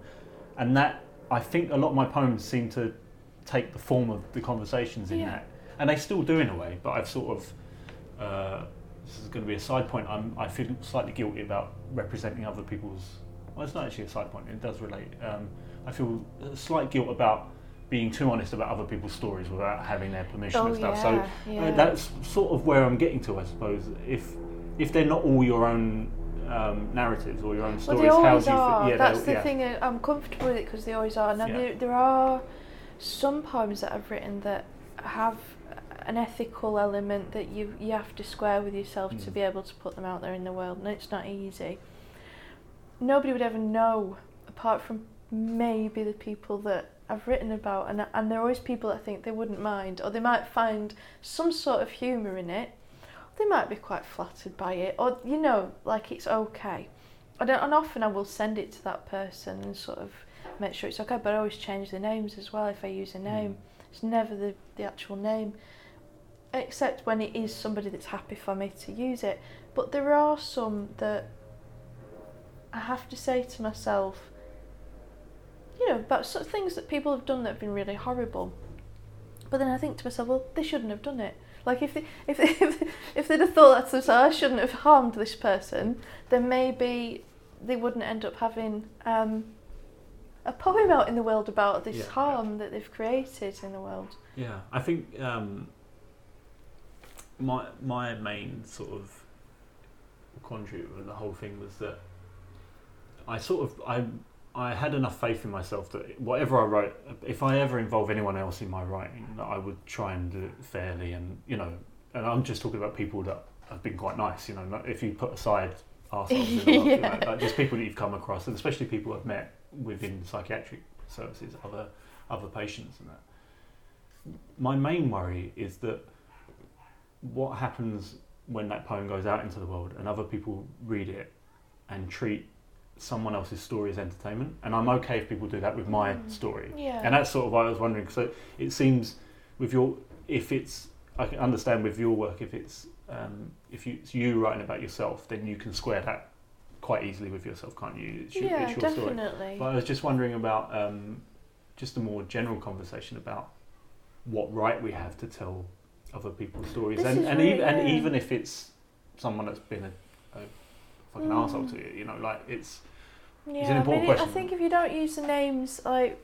and that I think a lot of my poems seem to take the form of the conversations in Yeah. that, and they still do in a way. But I've sort of uh, this is going to be a side point. I'm, I feel slightly guilty about representing other people's. Well, it's not actually a side point. It does relate. Um, I feel a slight guilt about being too honest about other people's stories without having their permission oh and stuff. yeah, So yeah. uh, that's sort of where I'm getting to, I suppose. If if they're not all your own um, narratives or your own stories. Well, they how always do you? are. Fe- yeah, That's the yeah. thing. uh, I'm comfortable with it because they always are. Now Yeah. there, there are some poems that I've written that have an ethical element that you you have to square with yourself to Mm. be able to put them out there in the world, and it's not easy. Nobody would ever know, apart from maybe the people that I've written about, and and there are always people that think they wouldn't mind, or they might find some sort of humour in it. They might be quite flattered by it, or you know, like it's okay. I don't, and often I will send it to that person and sort of make sure it's okay. But I always change the names as well if I use a hmm. name. It's never the, the actual name, except when it is somebody that's happy for me to use it. But there are some that I have to say to myself, you know, about sort of things that people have done that have been really horrible. But then I think to myself, well, they shouldn't have done it. Like if they, if they, if, if they'd have thought that to I shouldn't have harmed this person, then maybe they wouldn't end up having um, a poem out in the world about this Yeah, yeah. harm that they've created in the world. Yeah, I think um, my my main sort of quandary with the whole thing was that I sort of I I had enough faith in myself that whatever I wrote, if I ever involve anyone else in my writing, that I would try and do it fairly and you know, and I'm just talking about people that have been quite nice, you know, if you put aside arseholes in the world, you know, like just people that you've come across, and especially people I've met within psychiatric services, other other patients and that. My main worry is that what happens when that poem goes out into the world and other people read it and treat someone else's story as entertainment. And I'm okay if people do that with my Mm. story. Yeah. And that's sort of why I was wondering. So it seems with your, if it's, I can understand with your work, if it's, um, if you, it's you writing about yourself, then you can square that quite easily with yourself, can't you? It's your, yeah, it's your story. definitely. But I was just wondering about um, just a more general conversation about what right we have to tell other people's stories, This and and, really- even, and even if it's someone that's been a, a fucking Mm. arsehole to you, you know, like it's yeah, an important I mean, question. I think if you don't use the names, like,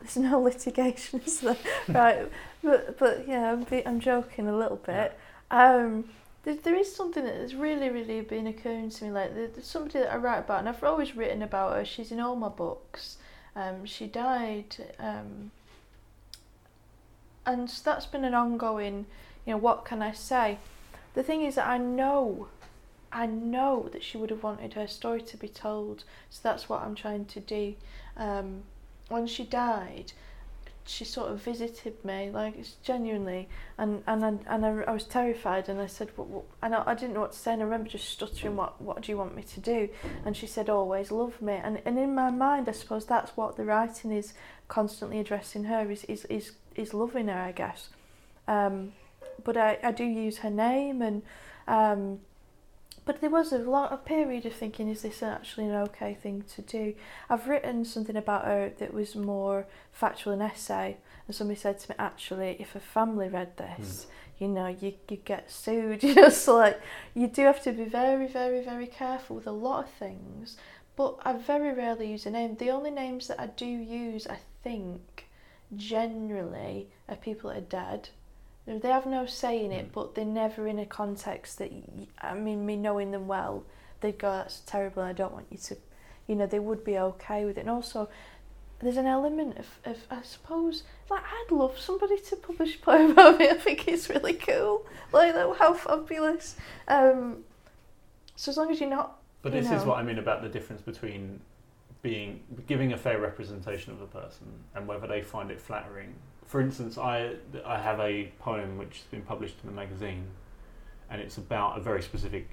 there's no litigation, is there? right, but but yeah, I'm, be, I'm joking a little bit. Um, there, there is something that has really, really been occurring to me. Like there- there's somebody that I write about, and I've always written about her. She's in all my books. Um, she died, um, and that's been an ongoing. You know, what can I say? The thing is that I know, I know that she would have wanted her story to be told. So that's what I'm trying to do. Um, when she died, she sort of visited me, like it's genuinely, and and I, and I, I was terrified, and I said, what, what, and I, I didn't know what to say, and I remember just stuttering, what what do you want me to do? And she said, always love me, and and in my mind, I suppose that's what the writing is constantly addressing her is is is, is loving her, I guess. Um, but I, I do use her name and um, but there was a lot of period of thinking is this actually an okay thing to do? I've written something about her that was more factual an essay and somebody said to me actually if a family read this hmm. you know you, you get sued. You know so like you do have to be very very very careful with a lot of things but i very rarely use a name. The only names that i do use i think generally are people that are dead they have no say in it, but they're never in a context that, y- I mean, me knowing them well, they'd go, that's terrible, I don't want you to, you know, they would be okay with it. And also, there's an element of, of I suppose, like, I'd love somebody to publish a poem about me. I think it's really cool. Like, how fabulous. Um, so as long as you're not, But You this is what I mean about the difference between being giving a fair representation of a person and whether they find it flattering. For instance, I I have a poem which has been published in the magazine, and it's about a very specific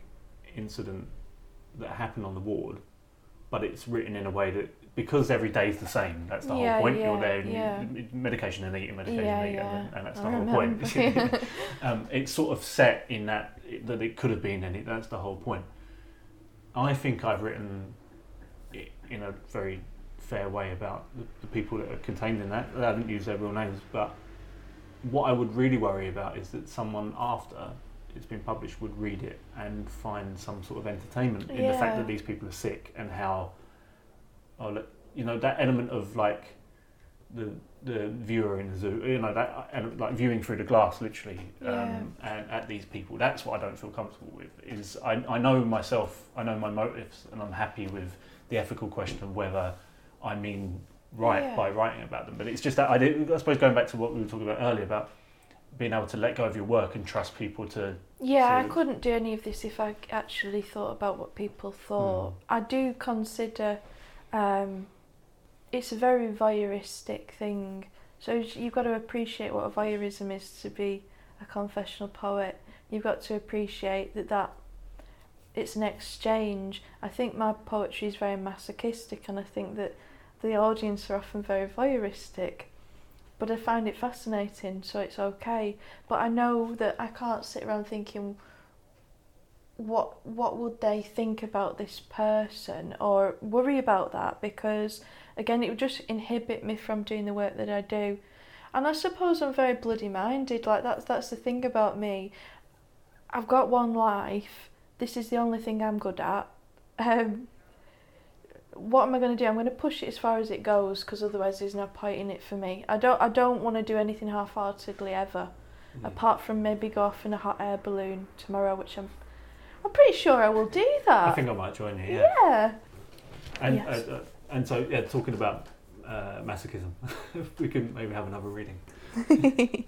incident that happened on the ward, but it's written in a way that because every day is the same. That's the Yeah, whole point. yeah, You're there, and yeah. you, medication and eating, medication and eating, and, and that's I the whole remember. point. um, it's sort of set in that that it could have been, and it, that's the whole point. I think I've written it in a very fair way about the, the people that are contained in that. I haven't used their real names, but what I would really worry about is that someone after it's been published would read it and find some sort of entertainment in the fact that these people are sick and how, oh, look, you know, that element of like the the viewer in the zoo, you know, that and like viewing through the glass, literally, Yeah. um, and at these people. That's what I don't feel comfortable with. Is I, I know myself, I know my motives, and I'm happy with the ethical question of whether I mean right Yeah. by writing about them. But it's just that I did. I suppose going back to what we were talking about earlier about being able to let go of your work and trust people to. Yeah, I couldn't do any of this if I actually thought about what people thought. Hmm. I do consider um, it's a very voyeuristic thing. So you've got to appreciate what a voyeurism is to be a confessional poet. You've got to appreciate that that it's an exchange. I think my poetry is very masochistic, and I think that the audience are often very voyeuristic. But I find it fascinating, so it's okay. But I know that I can't sit around thinking, what what would they think about this person, or worry about that because again, it would just inhibit me from doing the work that I do. And I suppose I'm very bloody minded. Like that's that's the thing about me. I've got one life. This is the only thing I'm good at. Um, what am I going to do? I'm going to push it as far as it goes because otherwise there's no point in it for me. I don't I don't want to do anything half-heartedly ever, Mm. apart from maybe go off in a hot air balloon tomorrow, which I'm I'm pretty sure I will do that. I think I might join you. Yeah. yeah. And Yes. uh, uh, and so yeah, talking about uh, masochism, we can maybe have another reading.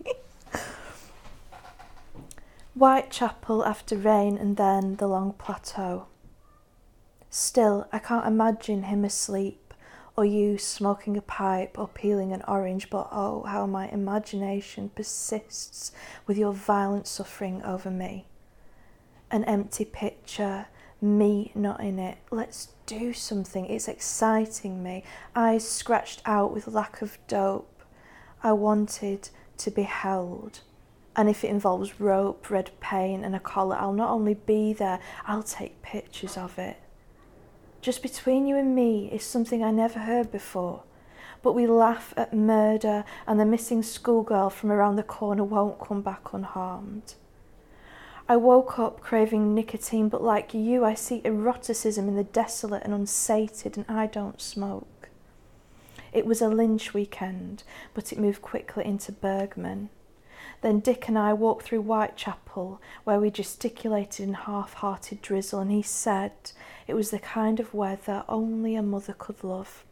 Whitechapel after rain and then the long plateau. Still, I can't imagine him asleep or you smoking a pipe or peeling an orange, but oh, how my imagination persists with your violent suffering over me. An empty picture, me not in it. Let's do something. It's exciting me. Eyes scratched out with lack of dope. I wanted to be held. And if it involves rope, red paint, and a collar, I'll not only be there, I'll take pictures of it. Just between you and me is something I never heard before. But we laugh at murder, and the missing schoolgirl from around the corner won't come back unharmed. I woke up craving nicotine, but like you, I see eroticism in the desolate and unsated, and I don't smoke. It was a lynch weekend, but it moved quickly into Bergman. Then Dick and I walked through Whitechapel, where we gesticulated in half hearted drizzle, and he said it was the kind of weather only a mother could love.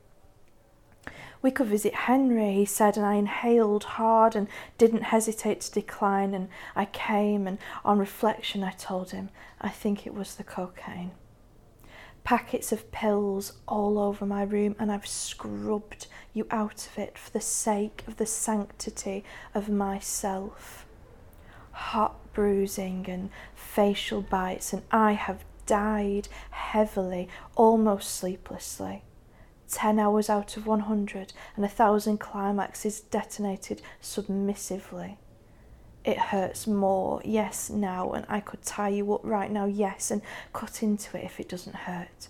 We could visit Henry, he said, and I inhaled hard and didn't hesitate to decline. And I came, and on reflection, I told him I think it was the cocaine. Packets of pills all over my room, and I've scrubbed you out of it for the sake of the sanctity of myself. Hot bruising and facial bites, and I have died heavily, almost sleeplessly. Ten hours out of 100, and a thousand climaxes detonated submissively. It hurts more, yes, now, and I could tie you up right now, yes, and cut into it if it doesn't hurt.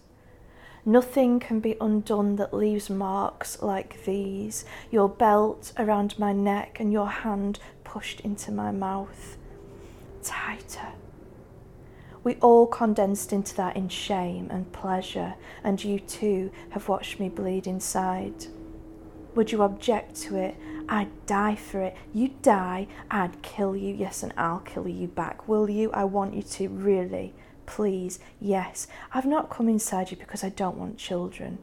Nothing can be undone that leaves marks like these your belt around my neck and your hand pushed into my mouth. Tighter. We all condensed into that in shame and pleasure, and you too have watched me bleed inside. Would you object to it? I'd die for it. You'd die, I'd kill you. Yes, and I'll kill you back. Will you? I want you to, really. Please, yes. I've not come inside you because I don't want children.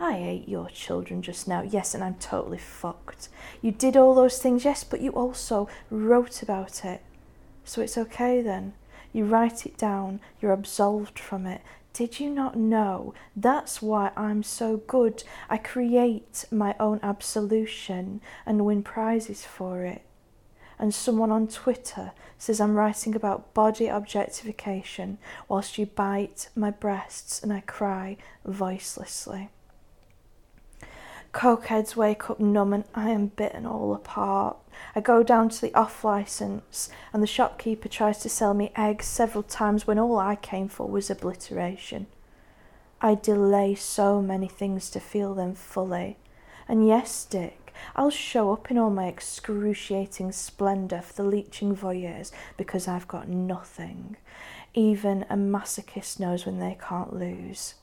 I ate your children just now, yes, and I'm totally fucked. You did all those things, yes, but you also wrote about it. So it's okay then. You write it down, you're absolved from it. Did you not know? That's why I'm so good. I create my own absolution and win prizes for it. And someone on Twitter says I'm writing about body objectification whilst you bite my breasts and I cry voicelessly. Cokeheads wake up numb and I am bitten all apart. I go down to the off license and the shopkeeper tries to sell me eggs several times when all I came for was obliteration. I delay so many things to feel them fully. And yes, Dick, I'll show up in all my excruciating splendour for the leeching voyeurs because I've got nothing. Even a masochist knows when they can't lose.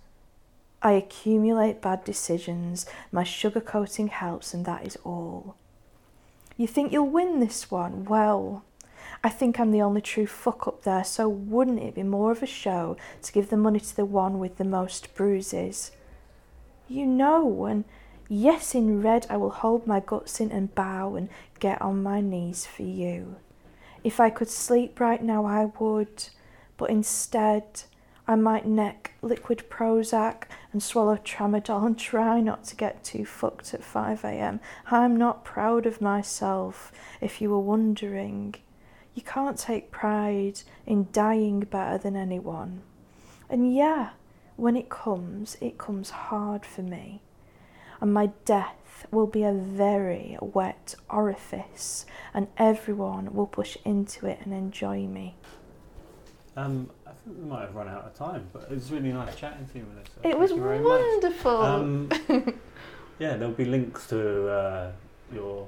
I accumulate bad decisions, my sugarcoating helps, and that is all. You think you'll win this one? Well, I think I'm the only true fuck up there, so wouldn't it be more of a show to give the money to the one with the most bruises? You know, and yes, in red, I will hold my guts in and bow and get on my knees for you. If I could sleep right now, I would, but instead, I might neck liquid Prozac and swallow Tramadol and try not to get too fucked at 5am. I'm not proud of myself, if you were wondering. You can't take pride in dying better than anyone. And yeah, when it comes, it comes hard for me. And my death will be a very wet orifice, and everyone will push into it and enjoy me. Um, we might have run out of time, but it was really nice chatting to you, Melissa. It Thank was you very much. wonderful. Um, yeah, there'll be links to uh, your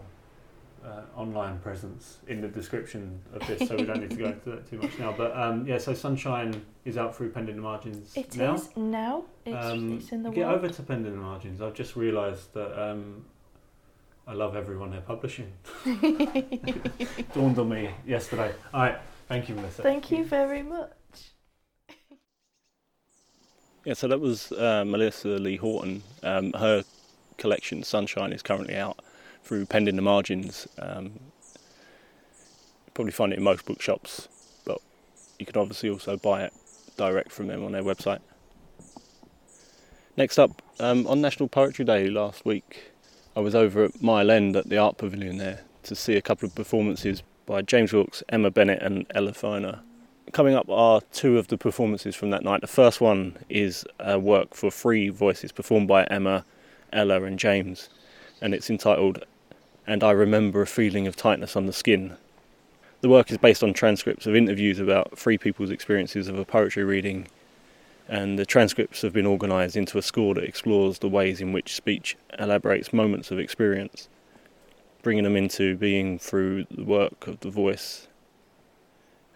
uh, online presence in the description of this, so we don't need to go into that too much now. But um, yeah, so Sunshine is out through Penned in the Margins It is now. now. It's, Um, it's in the get world. over to Penned in the Margins. I've just realised that um, I love everyone they're publishing. Dawned on me yesterday. All right, thank you, Melissa. Thank you very much. Yeah, so that was uh, Melissa Lee Houghton. Um, her collection, Sunshine, is currently out through Penned in the Margins. Um, probably find it in most bookshops, but you can obviously also buy it direct from them on their website. Next up, um, on National Poetry Day last week, I was over at Mile End at the Art Pavilion there to see a couple of performances by James Wilkes, Emma Bennett, and Ella Finer coming up are two of the performances from that night. The first one is a work for three voices performed by Emma, Ella, and James, and it's entitled And I Remember a Feeling of Tightness on the Skin. The work is based on transcripts of interviews about three people's experiences of a poetry reading, and the transcripts have been organised into a score that explores the ways in which speech elaborates moments of experience, bringing them into being through the work of the voice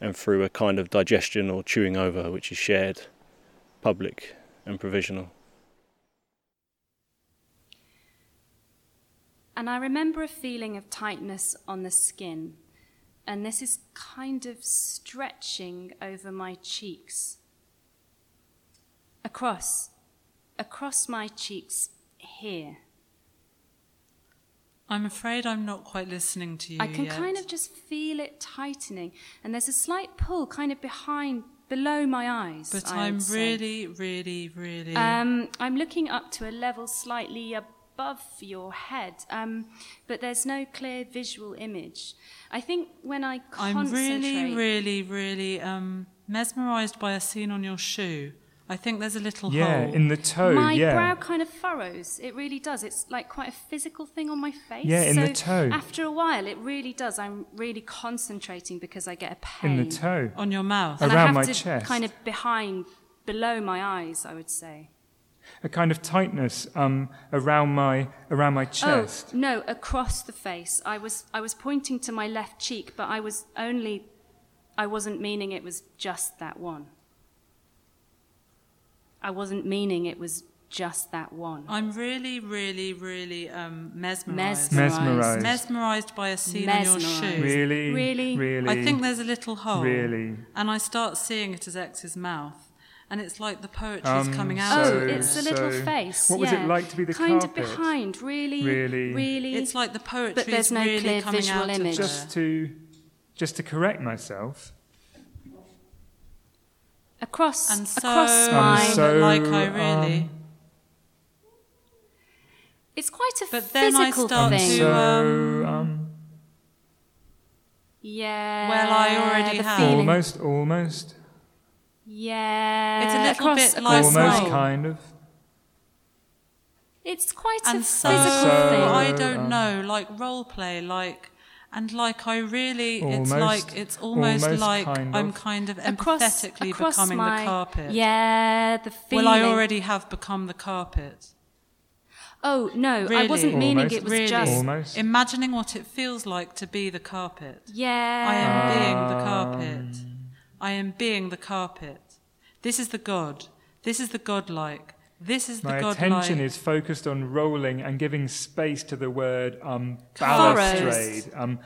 and through a kind of digestion or chewing over which is shared, public, and provisional. And I remember a feeling of tightness on the skin, and this is kind of stretching over my cheeks. Across, across my cheeks here. I'm afraid I'm not quite listening to you. I can yet. kind of just feel it tightening, and there's a slight pull kind of behind, below my eyes. But I say. really, really, really. Um, I'm looking up to a level slightly above your head, um, but there's no clear visual image. I think when I I'm really, really, really um, mesmerised by a scene on your shoe. I think there's a little Yeah, hole. in the toe. my yeah. brow kind of furrows. It really does. It's like quite a physical thing on my face. Yeah, in so the toe. After a while, it really does. I'm really concentrating because I get a pain. in the toe. on your mouth. And I Around have my to chest. kind of behind, below my eyes, I would say. A kind of tightness um, around my around my chest. Oh no, across the face. I was I was pointing to my left cheek, but I was only I wasn't meaning it was just that one. I wasn't meaning it was just that one. I'm really, really, really um, mesmerised. Mesmerised. Mesmerised by a scene on your Mesmerised. shoe. Really, Really? really. I think there's a little hole. Really? And I start seeing it as X's mouth. And it's like the poetry's Um, coming out so- oh, it's a little so face. what was it yeah. like to be the kind carpet? of behind? Really, Really? really. It's like the poetry But there's is no really clear coming visual out image. of just to just to correct myself. Across And so, across Um, my. so- like I really. um, it's quite a But then I start thing. to, so um, um, yeah. Well, I already have. feeling. almost, almost, Yeah. It's a little across, bit like almost kind of. It's quite a and so, physical So, thing. I don't um, know, like role play, like, and like I really, it's like it's almost, almost like kind I'm kind of across, empathetically across becoming my, the carpet. Yeah, the feeling. Well, I already have become the carpet. Oh no, I wasn't meaning it was really, just. Almost. imagining what it feels like to be the carpet. Yeah. I am being the Um, carpet. I am being the carpet. This is the God. This is the godlike. This is My godlike. attention is focused on rolling and giving space to the word um, balustrade. Um,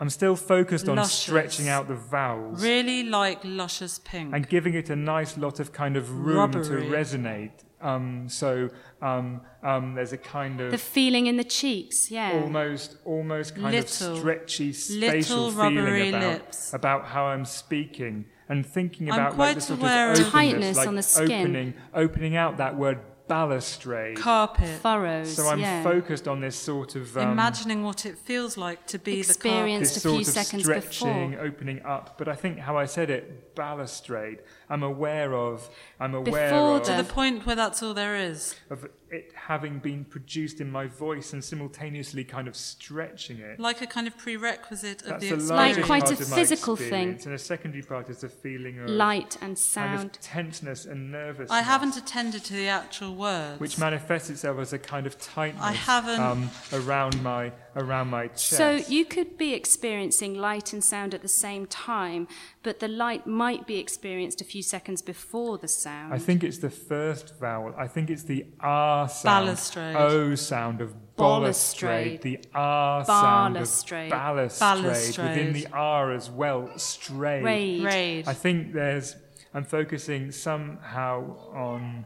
I'm still focused on Luscious. stretching out the vowels really like luscious pink. and giving it a nice lot of kind of room Rubbery. to resonate. Um, so um, um, there's a kind of the feeling in the cheeks. Yeah. almost almost kind Little- of stretchy spatial feeling rubbery about, lips. about how I'm speaking and thinking I'm about quite like the sort of of- openness, Tightness like on the skin. opening opening out that word balustrade. carpet. Furrows. so I'm yeah. focused on this sort of um, Imagining what it feels like to be Experience. this a few sort of seconds stretching, before. opening up. But I think how I said it, balustrade. I'm aware of. I'm aware Before of, the carpet. To the- the point where that's all there is. of it having been produced in my voice and simultaneously kind of stretching it. Like a kind of prerequisite of That's the a experience. Like quite part a of physical thing. experience, And a secondary part is the feeling of Light and kind sound. of tenseness and nervousness. I haven't attended to the actual words. which manifests itself as a kind of tightness I haven't- um, around my around my chest. So you could be experiencing light and sound at the same time, but the light might be experienced a few seconds before the sound. I think it's the first vowel. I think it's the R sound, Balustrade. O sound of balustrade, Balustrade. the R sound of Balustrade. balustrade, Balustrade. within the R as well, strade. Raid. Raid. I think there's. I'm focusing somehow on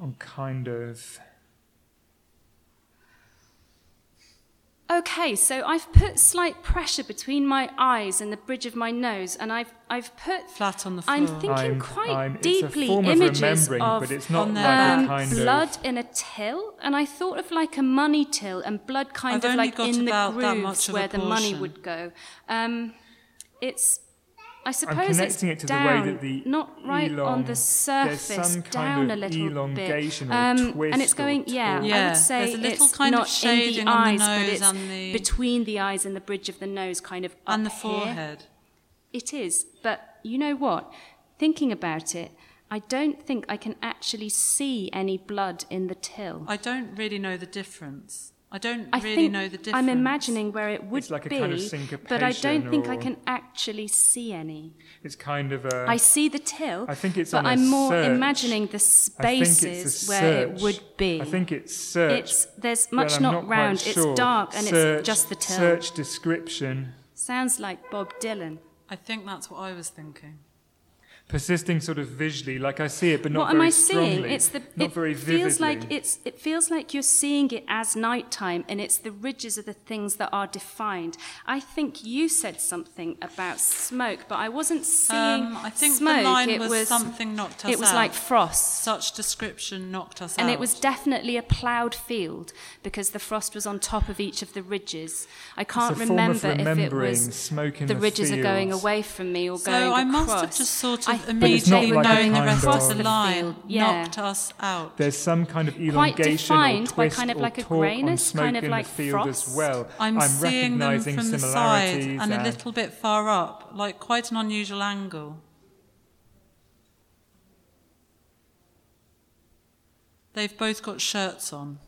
on kind of. Okay, so I've put slight pressure between my eyes and the bridge of my nose, and I've I've put Flat on the floor. I'm thinking I'm- quite I'm- it's a deeply form of images remembering, of but it's not on like their a um, kind blood of. in a till, and I thought of like a money till and blood kind I've of like in the about grooves much of a where the money would go. Um, it's I suppose connecting it's it to the way down, that the not right on the surface, some kind down of a little elongation bit, or um, and it's going. or Yeah, torque. I would say a little it's kind of not in the on the eyes, but it's and the- between the eyes and the bridge of the nose, kind of up. and the up here. forehead. It is, but you know what? Thinking about it, I don't think I can actually see any blood in the till. I don't really know the difference. I don't I really know the difference. I'm imagining where it would like be, kind of but I don't think I can actually see any. It's kind of a. I see the till, I think it's but on a I'm more search. imagining the I think it's a spaces where it would be. I think it's search. It's there's but much I'm not, not quite round. sure. It's dark and search, it's just the till. Search description. Sounds like Bob Dylan. I think that's what I was thinking. Persisting sort of visually, like I see it, but not what very am I seeing? strongly, It's the not it very feels like it's it feels like you're seeing it as nighttime, and it's the ridges of the things that are defined. I think you said something about smoke, but I wasn't seeing Um, I think smoke. the line it was, something knocked us It was out. like frost. Such description knocked us And out. it was definitely a ploughed field because the frost was on top of each of the ridges. I can't it's a form of remember if it was smoke in the the ridges are going away from me or so going I must have just sort of think But it's not immediately like a knowing the rest of- of the line yeah. knocked us out. There's some kind of elongation or defined by twist kind of or like a grayness, kind of like field frost. as well. I'm, seeing them from the side similarities and a little bit far up, like quite an unusual angle. They've both got shirts on.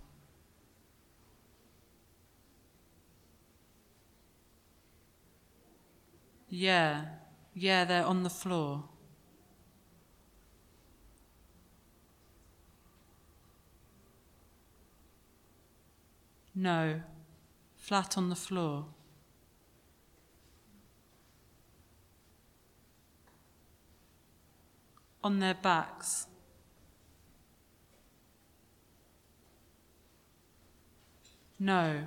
Yeah, yeah, they're on the floor. No, flat on the floor. On their backs. No,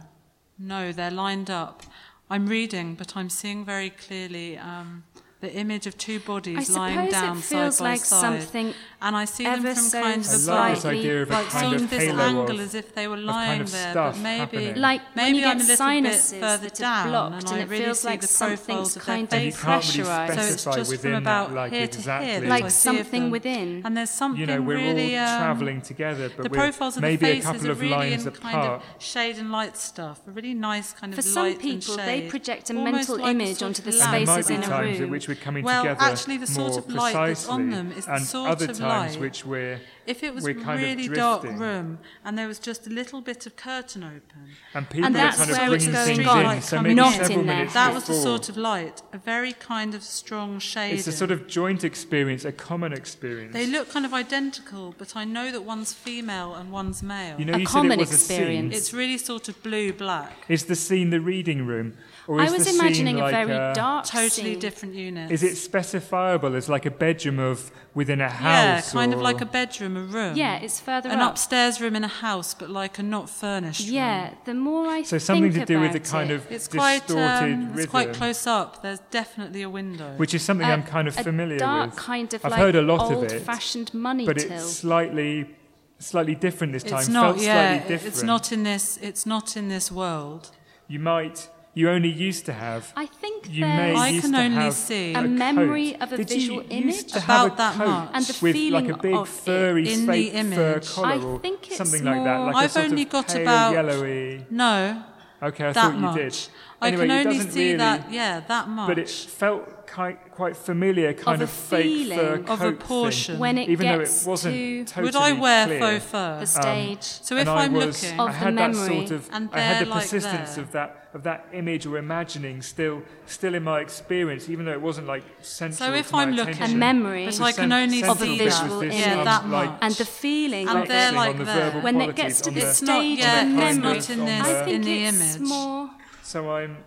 no, they're lined up. I'm reading, but I'm seeing very clearly um, the image of two bodies I lying down it feels side by like side. something and I see them from so kind of I a love slightly- idea of like kind sort of of this angle of, as if they were lying kind of there, but maybe like maybe when you I'm get a little bit further down, and and I it really feels see like the something's profiles of kind their and you of faces. really pressurized. So it's specify just within from about that, like here to exactly. here. Like I something within. And there's something you know, we're really. all um, traveling together, but the profiles of maybe the a faces couple are of really lines in kind apart. of shade and light stuff. A really nice kind of For some light people, and they shade. project a Almost mental like a image onto the and there lamp spaces in a room. Which we're coming Well, together actually, the sort more of light that's on them is the sort other of times light- which we're If it was a really dark room and there was just a little bit of curtain open, and people And are that's kind of where it's bringing going things on, in. So maybe. Not several in there. minutes that was the sort of light, a very kind of strong shade. It's a sort of joint experience, a common experience. They look kind of identical, but I know that one's female and one's male. you know, A you said common it was experience. a it's really sort of blue black, scene. Is the scene the reading room, or I is was the imagining scene a like very a, dark totally scene. different unit. Is it specifiable as like a bedroom of within a house? Yeah, house? kind of like a bedroom, a room. Yeah, it's further an up. upstairs room in a house, but like a not furnished room. Yeah, the more I So something think to do with the about kind it, of It's quite, distorted um, rhythm, it's quite close up. There's definitely a window. which is something I'm kind of a familiar dark with. kind of I've like heard a lot of it, old-fashioned money but till. it's slightly, slightly different this time. it's not. Felt Yeah, slightly different. it's not in this. It's not in this world. You might, you only used to have. I think You may I used can to only have see a coat. memory of a Did visual image About that coat much. And the with feeling like a big of it furry in the fake fur image. collar I think it's something like that. more- Like I've a sort only of got pale about- yellowy. No, Okay, I that thought you much. did. I Anyway, can it only doesn't see really, that. Yeah, that much. But it felt quite, quite familiar, kind a of, fake fur coat Of a thing, when it even though it wasn't to totally Would I wear clear. faux fur? the stage. so if and I I'm was, looking, Of I the had that sort of, And I had the like persistence there. of that of that image or imagining still, still in my experience, even though it wasn't like central. So if to I'm looking- attention. A memory. but I can cen- only central see bit was that. this, Yeah, um, that like, and the feeling And of they're like the there. when it gets to the the- It's not stage yet, of the it's memory, not in this, I think in the it's image. more So I'm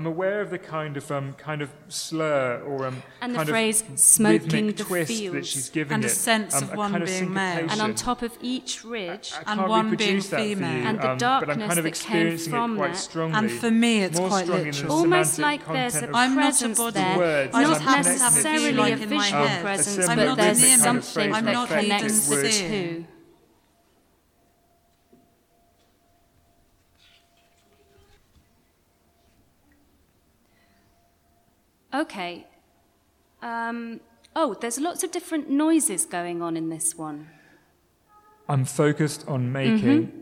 I'm aware of the kind of um, kind of slur or um, And the kind phrase, of "smoking rhythmic the twist that fields." she's giving And a it, sense um, of a one kind of being male. syncopation. and on top of each ridge, I and one being that for you, female. And the um, but I'm darkness kind of that came from it quite that. strongly. And for me, it's more quite literal. the almost like there's a content of- I'm not a presence body. there, words, not I'm connecting it to necessarily a in visual presence, but I'm not there's in the something I'm that not connects even the two. Okay. Um, oh, there's lots of different noises going on in this one. I'm focused on making.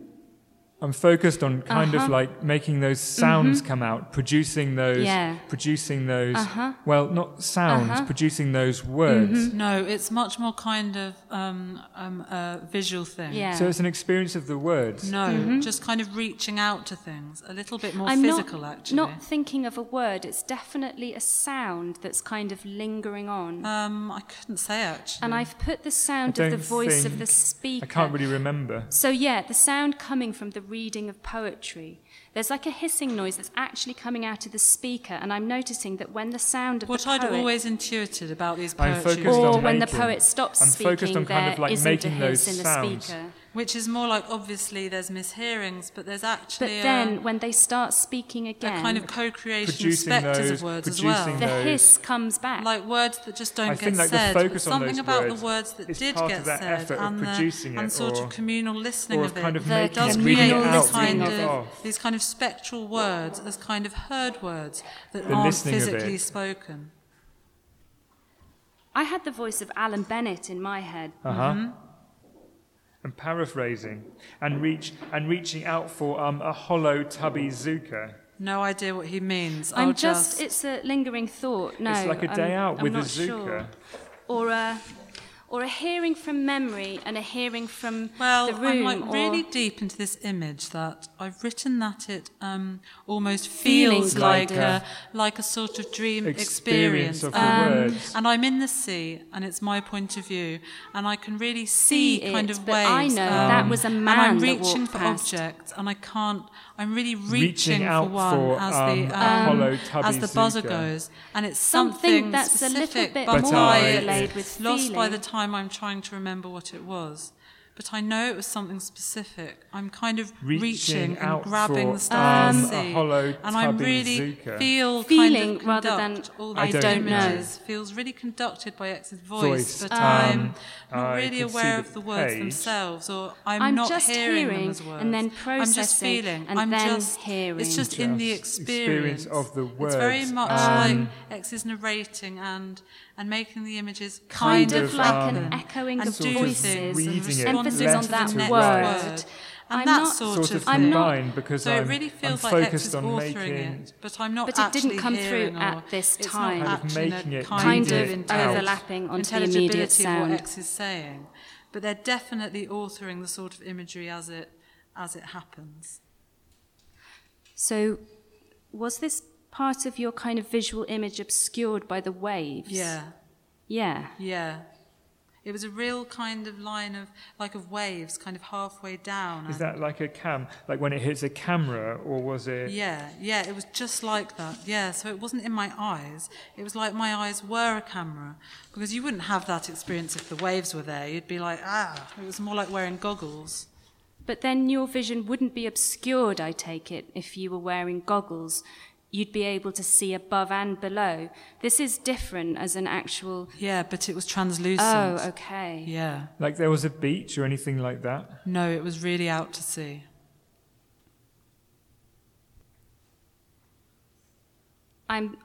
I'm focused on kind Uh-huh. of like making those sounds come out, producing those, Yeah. producing those. Uh-huh. Well, not sounds, Uh-huh. producing those words. No, it's much more kind of um, um, a visual thing. Yeah. So it's an experience of the words. No, just kind of reaching out to things, a little bit more Mm-hmm. I'm physical, not, actually. not thinking of a word. It's definitely a sound that's kind of lingering on. um, I couldn't say actually. and I've put the sound of the don't voice of the speaker. I can't really remember. So yeah, the sound coming from the reading of poetry. There's like a hissing noise that's actually coming out of the speaker, and I'm noticing that when the sound of what the I'd poet, always intuited about these I'm poetry, or on when the poet stops I'm speaking, focused on kind there of like isn't making a hiss those in the sounds. speaker. Which is more like obviously there's mishearings, but there's actually. But actually then when they start speaking a again, kind of co-creation of Producing spectres those, of words as producing well. the hiss comes back. Like words that just don't I get think like the said, focus but on something those about words the words that did part get of that said effort of and, the, producing and it sort or- of communal listening or of it. kind of The making does it, communal reading create it this kind reading of these kind of spectral words as kind of heard words that The aren't listening of it. physically spoken. I had the voice of Alan Bennett in my head. Uh-huh. And paraphrasing and reach and reaching out for um, a hollow tubby zuka. No idea what he means. I'm I'll just, it's a lingering thought. No, it's like a day I'm, out I'm with a not zuka. Sure. Or a, or a hearing from memory and a hearing from Well, the room. Well, I'm like or really deep into this image that I've written that it um, almost feels kind like a like a sort of dream Experience experience. of the Um, words. And I'm in the sea, and it's my point of view, and I can really see, See kind it, of but waves. I know um, that was a man. and I'm reaching walked for past. objects, and I can't. I'm really Reaching reaching, out for one for, as um, the um, hollow tubby as the buzzer zuka. goes, and it's Something something, that's a little bit but more I overlaid with lost by the time I'm trying to remember what it was. But I know it was something specific. I'm kind of Reaching reaching, and out grabbing for, the stuff um, I a see. hollow and I'm really zuka. feel Feeling kind of rather than conduct all I don't know. Feels really conducted by X's voice, Voice. but Um, I'm not I really aware the of the words page. themselves, or I'm, I'm not just hearing, hearing them as words. and then I'm just processing feeling. and I'm then just hearing. It's just, in the experience. experience of the words. It's very much Um, like X is narrating and and making the images kind, kind, of, like um, an echoing of voices, and it emphasis on that word. right. And I'm that not- sort, Sort of of. I'm not- combined because so I'm, it really I'm feels like X focused is on authoring making it, but I'm not But it didn't come through at or this it's time. Not Kind of actually making it Kind of it out. overlapping onto the immediate intelligibility of what X is saying, but they're definitely authoring the sort of imagery as it as it happens. So, was this part of your kind of visual image obscured by the waves? Yeah, Yeah. yeah. It was a real kind of line of like of waves, kind of halfway down. Is that like a cam, like when it hits a camera, or was it? Yeah, yeah, it was just like that. Yeah, so it wasn't in my eyes. It was like my eyes were a camera. Because you wouldn't have that experience if the waves were there. You'd be like, ah. It was more like wearing goggles. But then your vision wouldn't be obscured, I take it, if you were wearing goggles. You'd be able to see above and below. This is different as an actual. Yeah, but it was translucent. Oh, okay. Yeah. Like there was a beach or anything like that? No, it was really out to sea. I'm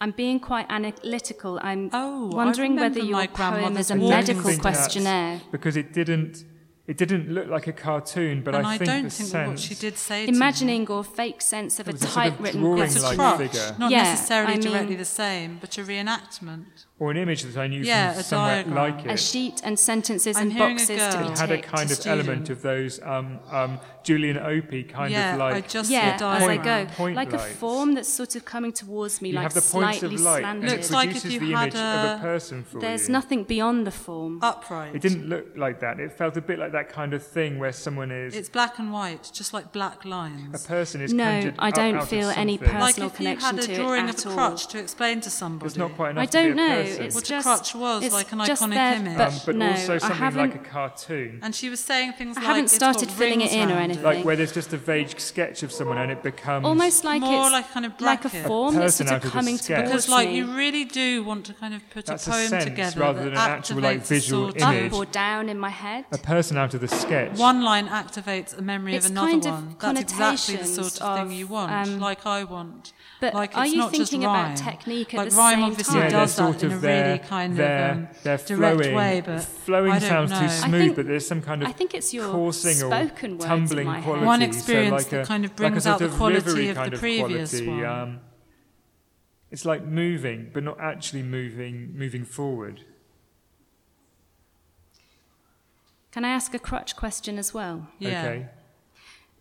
I'm being quite analytical. I'm Oh, wondering whether your my poem is a medical questionnaire. because it didn't it didn't look like a cartoon, but and I I, think don't the think sense what she did say to me- Imagining or fake sense of a was a sort of typewritten It's a like question. crutch, figure. not Yeah, necessarily I directly mean- the same, but a reenactment. Or an image that I knew Yeah, from a somewhere diagram. like it. A sheet and sentences I'm and hearing a boxes girl. to be it had a kind of student. element of those um, um, Julian Opie kind yeah, of I just yeah, see as I go, Point like a form that's sort of coming towards me, you like have the slightly of light and slanted. it Looks like if you the had image of a a- person for There's you. nothing beyond the form. Upright. It didn't look like that. It felt a bit like that kind of thing where someone is It's black and white, just like black lines. a person is No, conjured I don't out feel any something. personal like if you connection had to a it drawing of a crutch to explain to somebody. It's not quite enough I don't know. Person. It's What a just crutch was, it's like an just iconic there, image. But, um, but no, also I something haven't. like a cartoon. And she was saying things I like haven't it's started got filling it rings in or anything. Like where there's just a vague sketch of someone and it becomes almost like More it's like kind of like a form A that's sort of of coming sketch. towards Because like you really do want to kind of put That's a a poem sense together rather than an actual, like, visual sort of- image. up or down in my head. a person out of the sketch. One line activates a memory It's of another kind of one. That's exactly the sort of thing of, you want, like I want. But like are it's you not just thinking about technique at like the rhyme same obviously time? yeah, they're does that sort in a of really they're, kind they're, of um, they're direct way, but flowing I don't sounds know. too I smooth, think- but there's some kind of I think it's your coursing spoken or words in tumbling my head. quality. One so experience like that a, kind of brings sort out the quality rivery of the kind previous quality, one. Um, it's like moving, but not actually moving, moving forward. Can I ask a crutch question as well? yeah. Okay.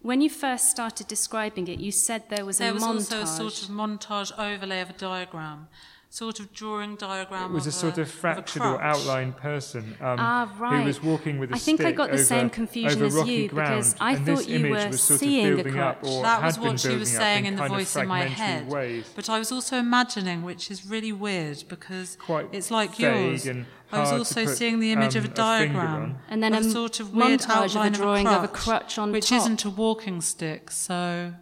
When you first started describing it, you said there was There a was montage. also a sort of montage overlay of a diagram, sort of drawing diagram. It was of a sort of a fractured or outlined person um, Ah, right. who was walking with a I think I stick got the over, same confusion as rocky you, ground, because I and thought this you image were was sort seeing a of building up crutch. or That had was been what she was building up saying in, the kind of voice in my head. Ways. But I was also imagining, which is really weird because Quite it's like yours. I was also put, seeing the image um, of a a diagram on. And then a sort of weird montage of a outline drawing of a crutch, crutch on which top. isn't a walking stick. So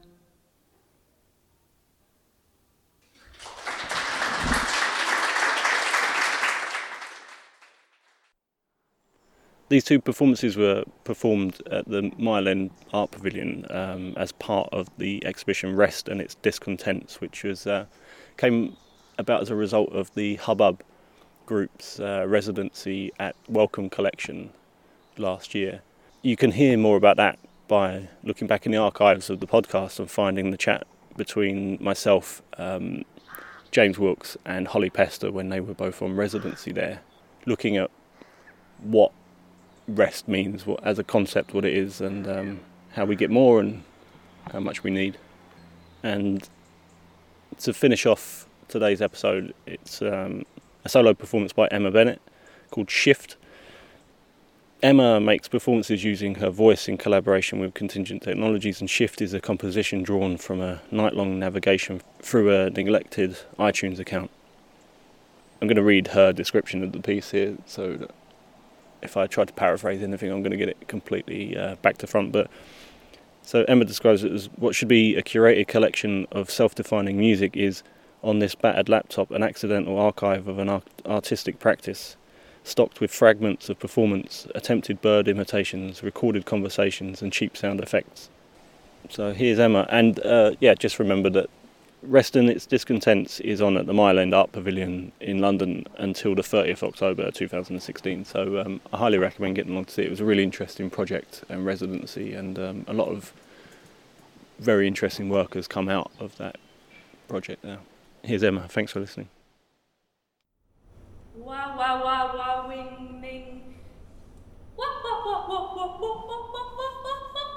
These two performances were performed at the Mile End Art Pavilion um, as part of the exhibition Rest and its Discontents, which was uh, came about as a result of the Hubbub Group's uh, residency at Wellcome Collection last year. You can hear more about that by looking back in the archives of the podcast and finding the chat between myself, um, James Wilkes, and Holly Pester when they were both on residency there, looking at what rest means what, as a concept, what it is, and um, how we get more and how much we need. And to finish off today's episode, it's um, a solo performance by Emma Bennett called Shift. Emma makes performances using her voice in collaboration with Contingent Technologies, and Shift is a composition drawn from a night long navigation through a neglected iTunes account. I'm going to read her description of the piece here so that if I try to paraphrase anything, I'm going to get it completely uh, back to front. But so Emma describes it as what should be a curated collection of self-defining music is on this battered laptop an accidental archive of an art- artistic practice, stocked with fragments of performance, attempted bird imitations, recorded conversations, and cheap sound effects. So here's Emma, and uh, yeah, just remember that Rest and its Discontents is on at the Mile End Art Pavilion in London until the 30th October 2016. So um, I highly recommend getting along to see it. It was a really interesting project and residency, and um, a lot of very interesting work has come out of that project now. Here's Emma. Thanks for listening. Wing. Wah, wah, wah, wah, wah, wah, wah, wah, wah, wah,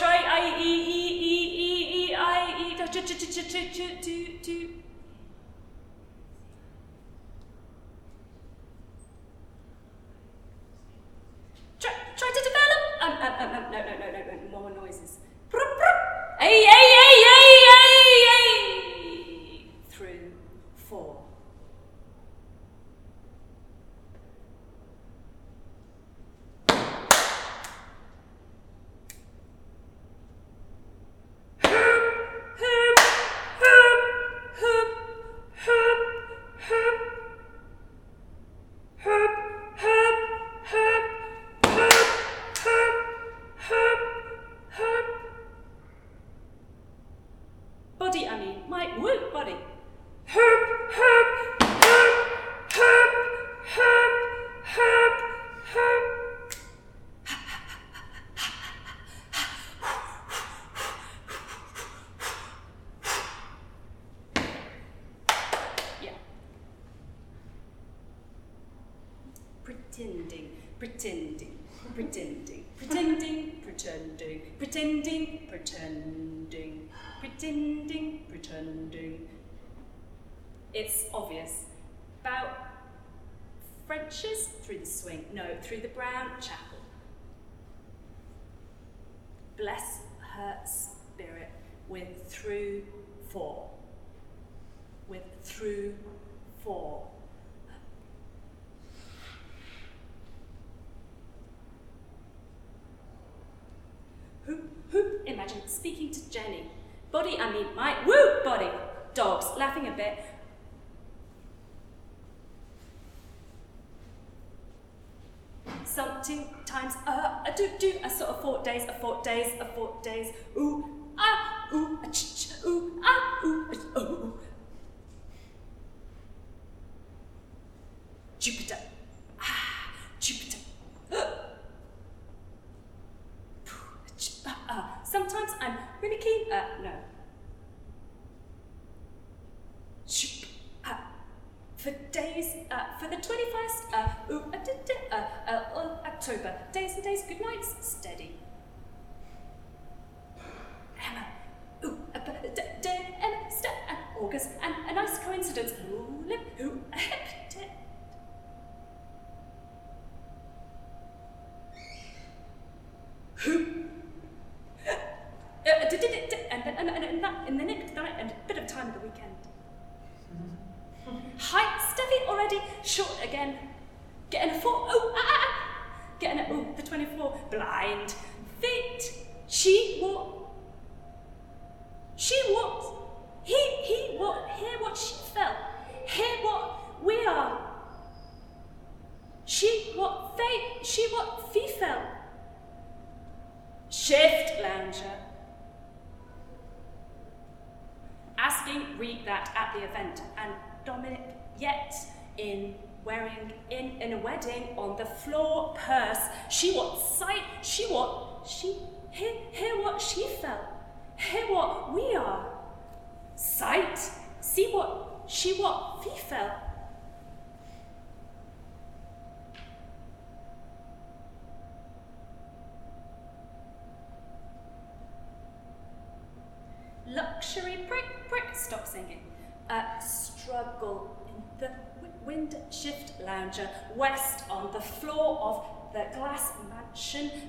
try I, E, E, E, E, E, I, E, ch, ch, ch, ch, ch, ch, tu, tu. Try, try to develop. Um, um, um, um, no, no, no, no, no, more noises. Brup, brup. Ay, ay, ay, ay, ay, ay. Through four. Body, I mean, my pretending, pretending, pretending, pretending, pretending, pretending, pretending, pretending, pretending. It's obvious. About French's through the swing, no, through the brown chapel. Bless her spirit with through four. With through four. Who, who, imagine speaking to Jenny. Body, I mean, my, woo, body. Dogs, laughing a bit. Sometimes, uh, I do, do, a sort of four days, a four days, a four days. Ooh,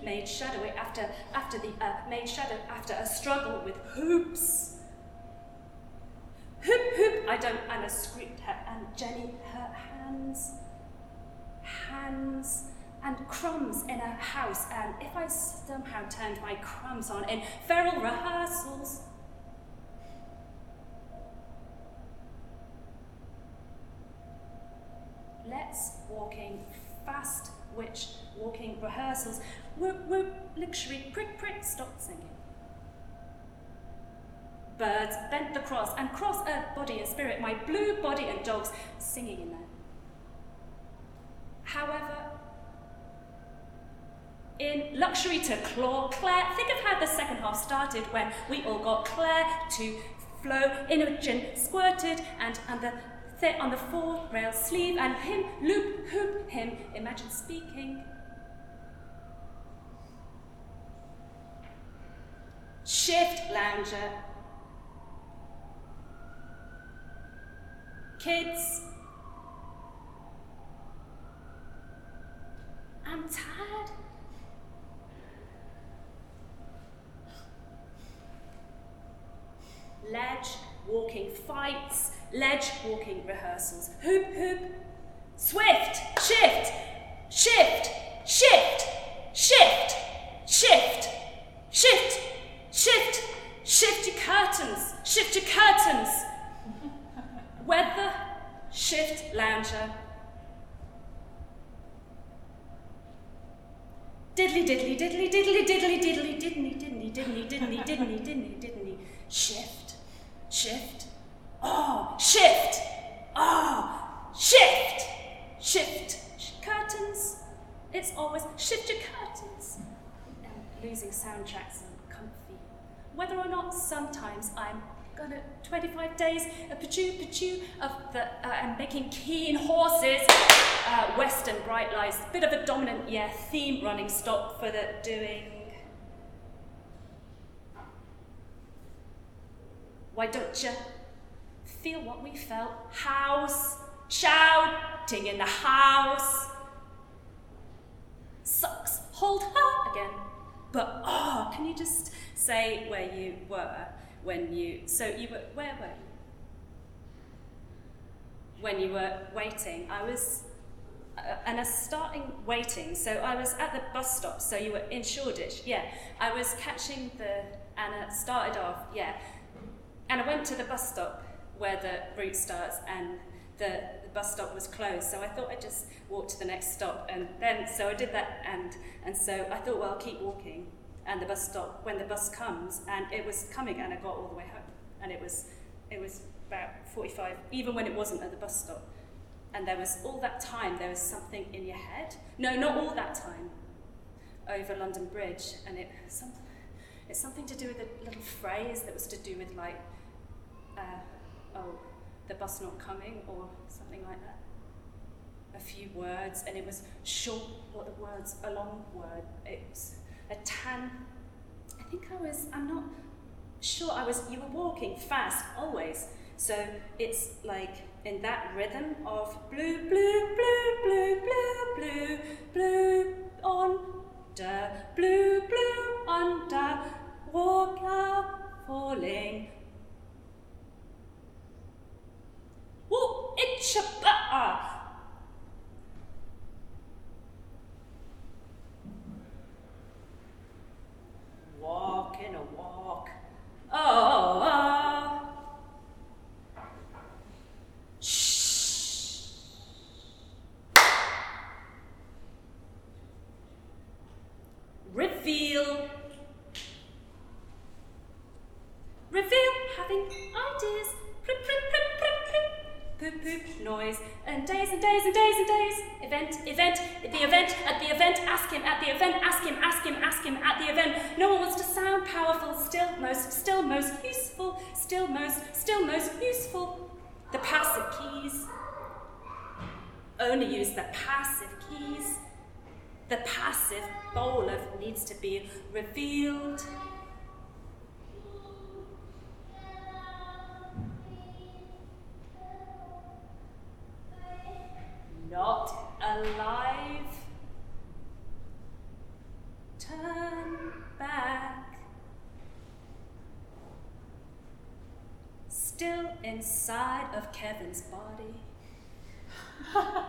made shadowy after after the uh, made shadow after a struggle with hoops. Hoop hoop, I don't Anna screamed her and Jenny her hands hands and crumbs in a house, and if I somehow turned my crumbs on in feral rehearsals. Let's walking fast, witch walking rehearsals. Whoop whoop, luxury, prick prick, stop singing. Birds bent the cross and cross earth, body and spirit, my blue body and dogs singing in there. However, in luxury to claw Claire, think of how the second half started when we all got Claire to flow, Imogen squirted, and, and the th- on the fourth rail sleeve, and him loop hoop him, imagine speaking. Shift lounger. Kids. I'm tired. Ledge walking fights, ledge walking rehearsals. Hoop hoop. Swift, shift, shift, shift, shift, shift, shift, shift, shift your curtains, shift your curtains. Weather, shift lounger. Diddly diddly diddly diddly diddly diddly diddly diddly diddly diddly diddly diddly diddly shift shift oh shift. Oh shift. Shift. Sh- curtains. It's always shift your curtains. And losing soundtracks and comfy whether or not sometimes I'm gonna 25 days of pachoo pachoo of the uh, and making keen horses. Uh, Western bright lights, bit of a dominant yeah theme running stock for the doing. Why don't you feel what we felt? House shouting in the house. Sucks, hold her again. But oh, can you just say where you were when you? So you were where were you? When you were waiting, I was. Uh, and I starting waiting, so I was at the bus stop. So you were in Shoreditch, yeah. I was catching the and I started off, yeah. And I went to the bus stop where the route starts, and the, the bus stop was closed. So I thought I'd just walk to the next stop, and then so I did that, and and so I thought, well, I'll keep walking, and the bus stop when the bus comes, and it was coming, and I got all the way home, and it was it was about 45, even when it wasn't at the bus stop, and there was all that time, there was something in your head. No, not all that time. Over London Bridge, and it some, it's something to do with a little phrase that was to do with like, uh, oh, the bus not coming or something like that. A few words, and it was short. What the words? A long word. It was a tan. I think I was. I'm not sure. I was. You were walking fast always. So it's like in that rhythm of blue, blue, blue, blue, blue, blue, blue on the blue, blue under walk out falling. Inside of Kevin's body.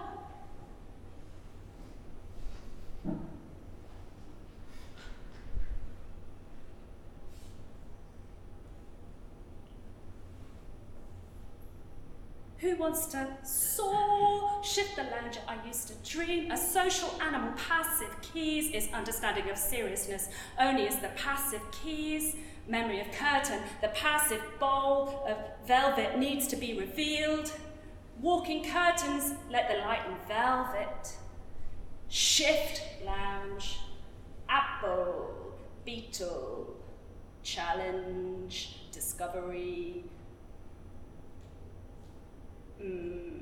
Who wants to soar? Shift the lounger I used to dream. A social animal, passive keys is understanding of seriousness. Only is the passive keys. Memory of curtain. The passive bowl of velvet needs to be revealed. Walking curtains, let the light in velvet. Shift lounge. Apple. Beetle. Challenge. Discovery. Mm,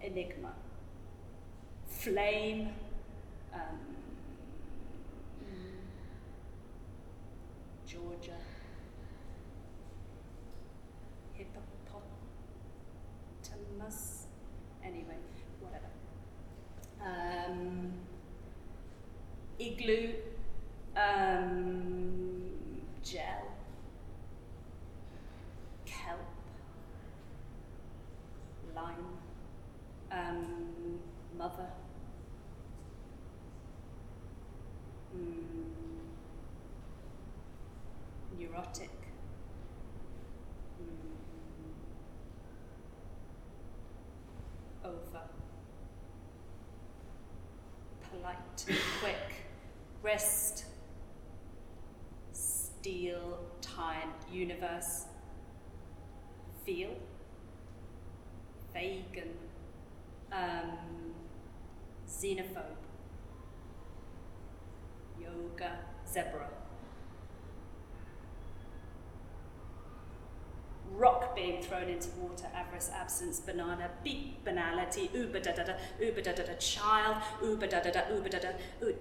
enigma, flame, um, mm, Georgia, hippopotamus, anyway, whatever. Um, igloo, um, gel, kelp lime, um, mother, mm, neurotic, over, polite, quick, rest, steel, time, universe, feel vegan, um, xenophobe, yoga, zebra, rock being thrown into water, avarice, absence, banana, beat, banality, uber da da da, uber da da da, child, uber da da da, uber da da,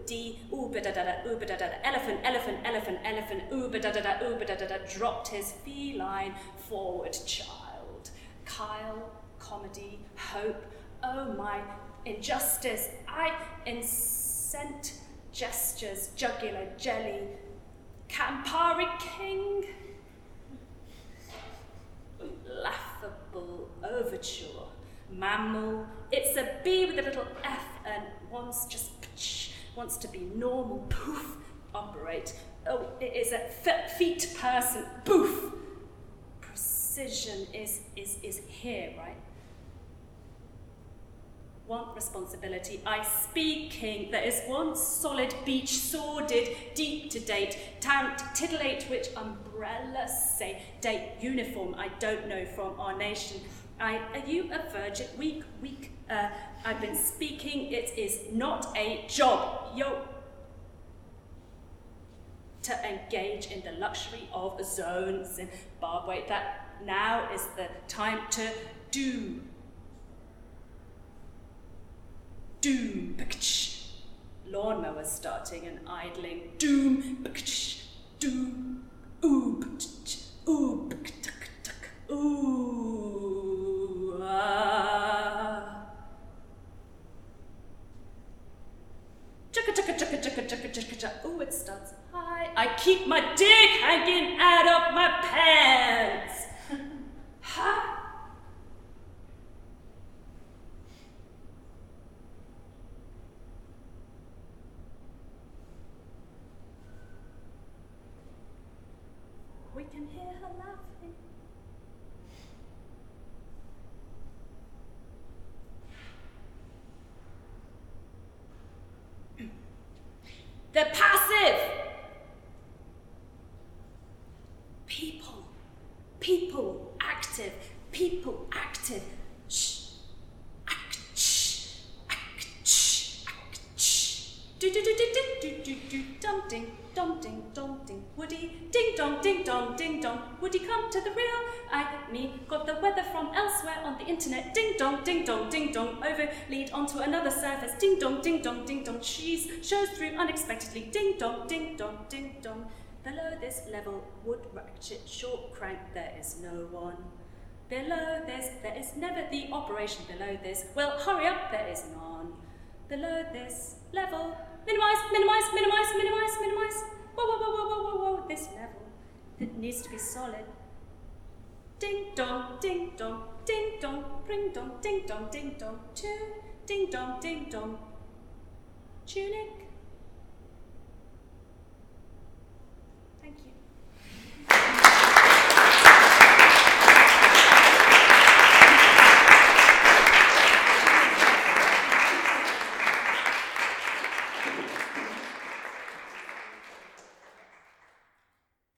d, uber da da da, uber da da da, elephant, elephant, elephant, elephant, uber da da da, uber da da da, dropped his feline forward child. Kyle, comedy, hope, oh my, injustice, I incent gestures, jugular, jelly, Campari King. Laughable overture. Mammal. It's a B with a little F and wants just wants to be normal. Poof. Operate. Oh, it is a f- feet person. Poof. Precision is is is here, right? Want responsibility. I speaking, there is one solid beach, sordid, deep to date, tant, titillate, which umbrella say, date, uniform, I don't know from our nation. I, are you a virgin? Weak, weak, uh, I've been speaking, it is not a job. Yo, to engage in the luxury of zones in Zimbabwe, that now is the time to do doom, lawnmower starting and idling, doom, doom, oob, oob, ooh, ah. Chicka chicka chicka chicka chicka chicka chicka. Ooh, it starts high. I keep my dick hanging out of my pants. ha. can hear her laughing. They're passive. People, people active, people active. Shh. Act-ch. Act-ch. Do do do do do do do. Dum ding woody. Ding dong ding dong ding dong. Woody come to the real. I me got the weather from elsewhere on the internet. Ding dong ding dong ding dong. Over lead onto another surface ding dong ding dong ding dong. Cheese shows through unexpectedly. Ding dong ding dong ding dong. Below this level wood ratchet short crank there is no one. Below this there is never the operation. Below this well hurry up there is none. Below this level Minimize, minimize, minimize, minimize, minimize. Whoa, whoa, whoa, whoa, whoa, whoa, whoa. This level that needs to be solid. Ding dong, ding dong, ding dong, ring dong, ding dong, ding dong, two, ding dong, ding dong. Tunic,